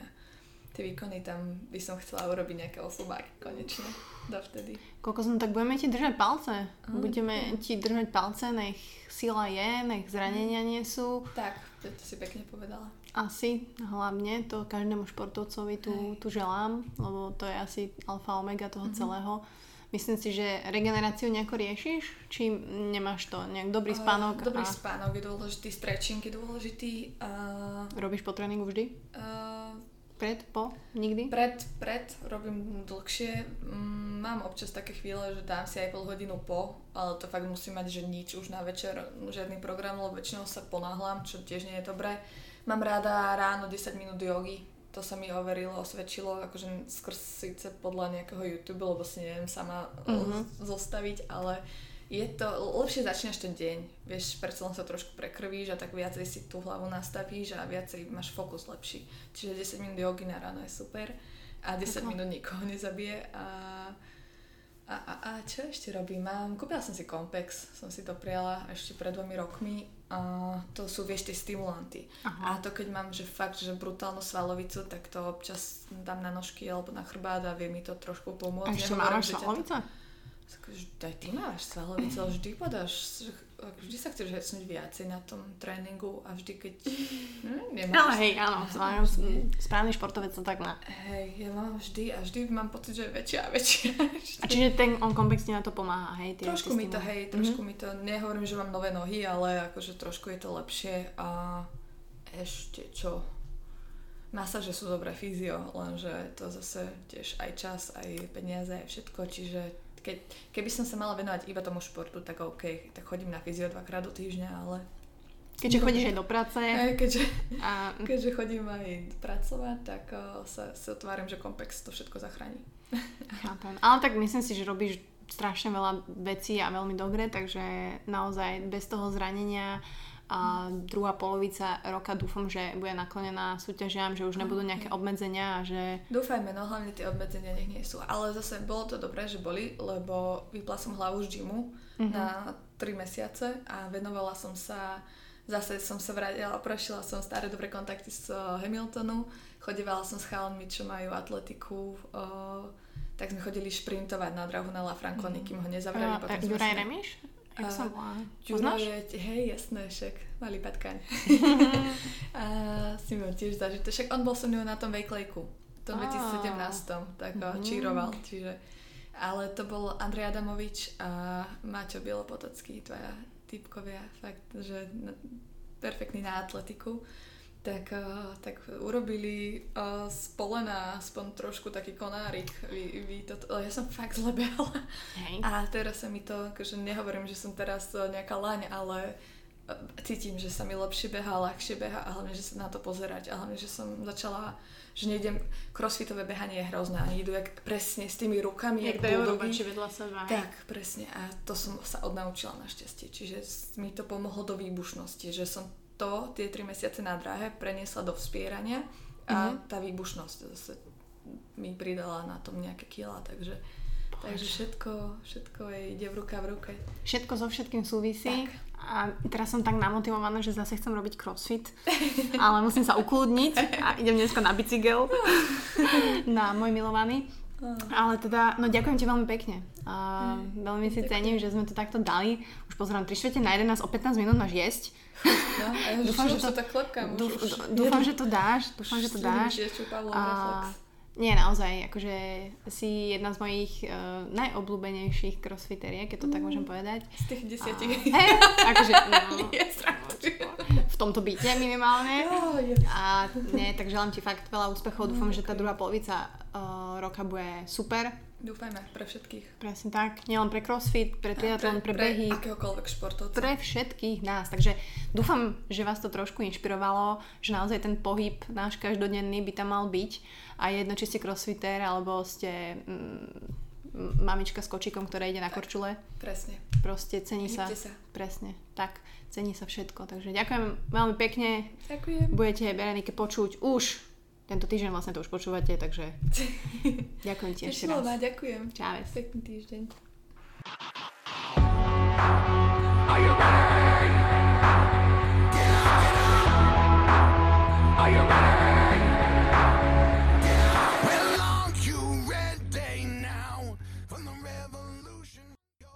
tie výkony tam by som chcela urobiť nejaké osobáky konečne dovtedy. Koľko som tak budeme ti držať palce. Mm. Budeme ti držať palce, nech sila je, nech zranenia nie sú. Tak, to, to si pekne povedala. Asi, hlavne, to každému športovcovi tu, tu želám, lebo to je asi alfa omega toho mm-hmm. celého. Myslím si, že regeneráciu nejako riešiš? Či nemáš to? Nejak dobrý spánok? Uh, dobrý a... spánok je dôležitý, stretching je dôležitý. Uh... Robíš po tréningu vždy? Uh pred, po, nikdy? Pred, pred robím dlhšie. Mm, mám občas také chvíle, že dám si aj pol hodinu po, ale to fakt musím mať, že nič už na večer, žiadny program, lebo väčšinou sa ponáhľam, čo tiež nie je dobré. Mám rada ráno 10 minút jogy, to sa mi overilo, osvedčilo, akože skrz síce podľa nejakého YouTube, lebo si neviem sama mm-hmm. zostaviť, ale je to, lepšie začneš ten deň, vieš, predsa len sa trošku prekrvíš a tak viacej si tú hlavu nastavíš a viacej máš fokus lepší. Čiže 10 minút jogy na ráno je super a 10 Ako? minút nikoho nezabije a, a, a, a čo ešte robím? Mám, kúpila som si Compex, som si to prijala ešte pred dvomi rokmi a to sú, vieš, tie stimulanty. Aha. A to keď mám, že fakt, že brutálnu svalovicu, tak to občas dám na nožky alebo na chrbát a vie mi to trošku pomôcť. A ešte máš svalovica? To aj ty máš svalovice, ale vždy podáš, vždy sa chceš hecnúť viacej na tom tréningu a vždy keď hm, nemáš... Ale hej, áno, správny športovec to tak má. Hej, ja mám vždy a vždy mám pocit, že väčšia a väčšia. A čiže ten on komplex na to pomáha, hej? Tie trošku mi to, hej, trošku mm-hmm. mi to, nehovorím, že mám nové nohy, ale akože trošku je to lepšie a ešte čo, masáže sú dobré fyzio, lenže to zase tiež aj čas, aj peniaze, aj všetko, čiže keď, keby som sa mala venovať iba tomu športu, tak OK, tak chodím na fyzio dvakrát do týždňa, ale... Keďže chodíš aj do práce. Aj, keďže, a... keďže chodím aj pracovať, tak uh, sa, sa otváram, že kompex to všetko zachráni. Chápem. Ale tak myslím si, že robíš strašne veľa vecí a veľmi dobre, takže naozaj bez toho zranenia a druhá polovica roka dúfam, že bude naklonená súťažiam, že už nebudú nejaké obmedzenia a že... Dúfajme, no hlavne tie obmedzenia nech nie sú. Ale zase bolo to dobré, že boli, lebo vypla som hlavu z gymu mm-hmm. na 3 mesiace a venovala som sa zase som sa vrátila, prešla som staré dobré kontakty z Hamiltonu, chodevala som s chalmi, čo majú atletiku, uh, tak sme chodili šprintovať na drahu na La Franconi, mm. kým ho nezavreli. Uh, Juraj Remiš? Jak sa volá? Ďuro je, hej, jasné, však, malý patkaň. a *laughs* si mám tiež zažité. Však on bol so mnou na tom Vejklejku, v tom 2017, tak ho mm. číroval, čiže... Ale to bol Andrej Adamovič a Maťo Bielopotocký, tvoja typkovia, fakt, že perfektný na atletiku tak, uh, tak urobili uh, z polena aspoň trošku taký konárik. Vy, vy to, ja som fakt zle behala. Hej. A teraz sa mi to, akože nehovorím, že som teraz uh, nejaká laň, ale cítim, že sa mi lepšie beha, ľahšie beha a hlavne, že sa na to pozerať. A hlavne, že som začala, že nejdem, crossfitové behanie je hrozné. Oni idú jak presne s tými rukami, jak, jak bulldogy. vedľa seba. Tak, presne. A to som sa odnaučila našťastie. Čiže mi to pomohlo do výbušnosti, že som to, tie tri mesiace na dráhe preniesla do vspierania a mm-hmm. tá výbušnosť zase mi pridala na tom nejaké kila, takže, takže všetko, všetko je, ide v ruka v ruke. Všetko so všetkým súvisí. Tak. A teraz som tak namotivovaná, že zase chcem robiť crossfit, ale musím sa ukludniť a idem dneska na bicykel *laughs* na môj milovaný. Ale teda, no ďakujem ti veľmi pekne. Uh, veľmi si cením, že sme to takto dali. Už pozerám, 3 čtvrte na 11, o 15 minút máš jesť. No, ja dúfam, že to, tak klepkám. Dúf, dúfam, že to dáš. Dúfam, že to dáš. A, nie, naozaj, akože si jedna z mojich uh, najobľúbenejších crossfiteriek, keď to mm. tak môžem povedať. Z tých desiatich. A, hej, akože, *laughs* no, v tomto byte minimálne. Oh, yes. A nie, tak želám ti fakt veľa úspechov. Dúfam, mm, že tá druhá polovica uh, roka bude super Dúfajme, pre všetkých. Presne tak. Nielen pre crossfit, pre triatlon, pre, pre behy. Pre akéhokoľvek športovca. Pre všetkých nás. Takže dúfam, že vás to trošku inšpirovalo, že naozaj ten pohyb náš každodenný by tam mal byť. A jedno, či ste crossfitter, alebo ste mm, mamička s kočikom, ktorá ide na tak, korčule. Presne. Proste cení sa. sa. Presne. Tak, cení sa všetko. Takže ďakujem veľmi pekne. Ďakujem. Budete Berenike počuť už tento týždeň vlastne to už počúvate, takže *laughs* ďakujem ti ešte raz. ďakujem. Čau. Pekný týždeň. Are you ready? Are you ready?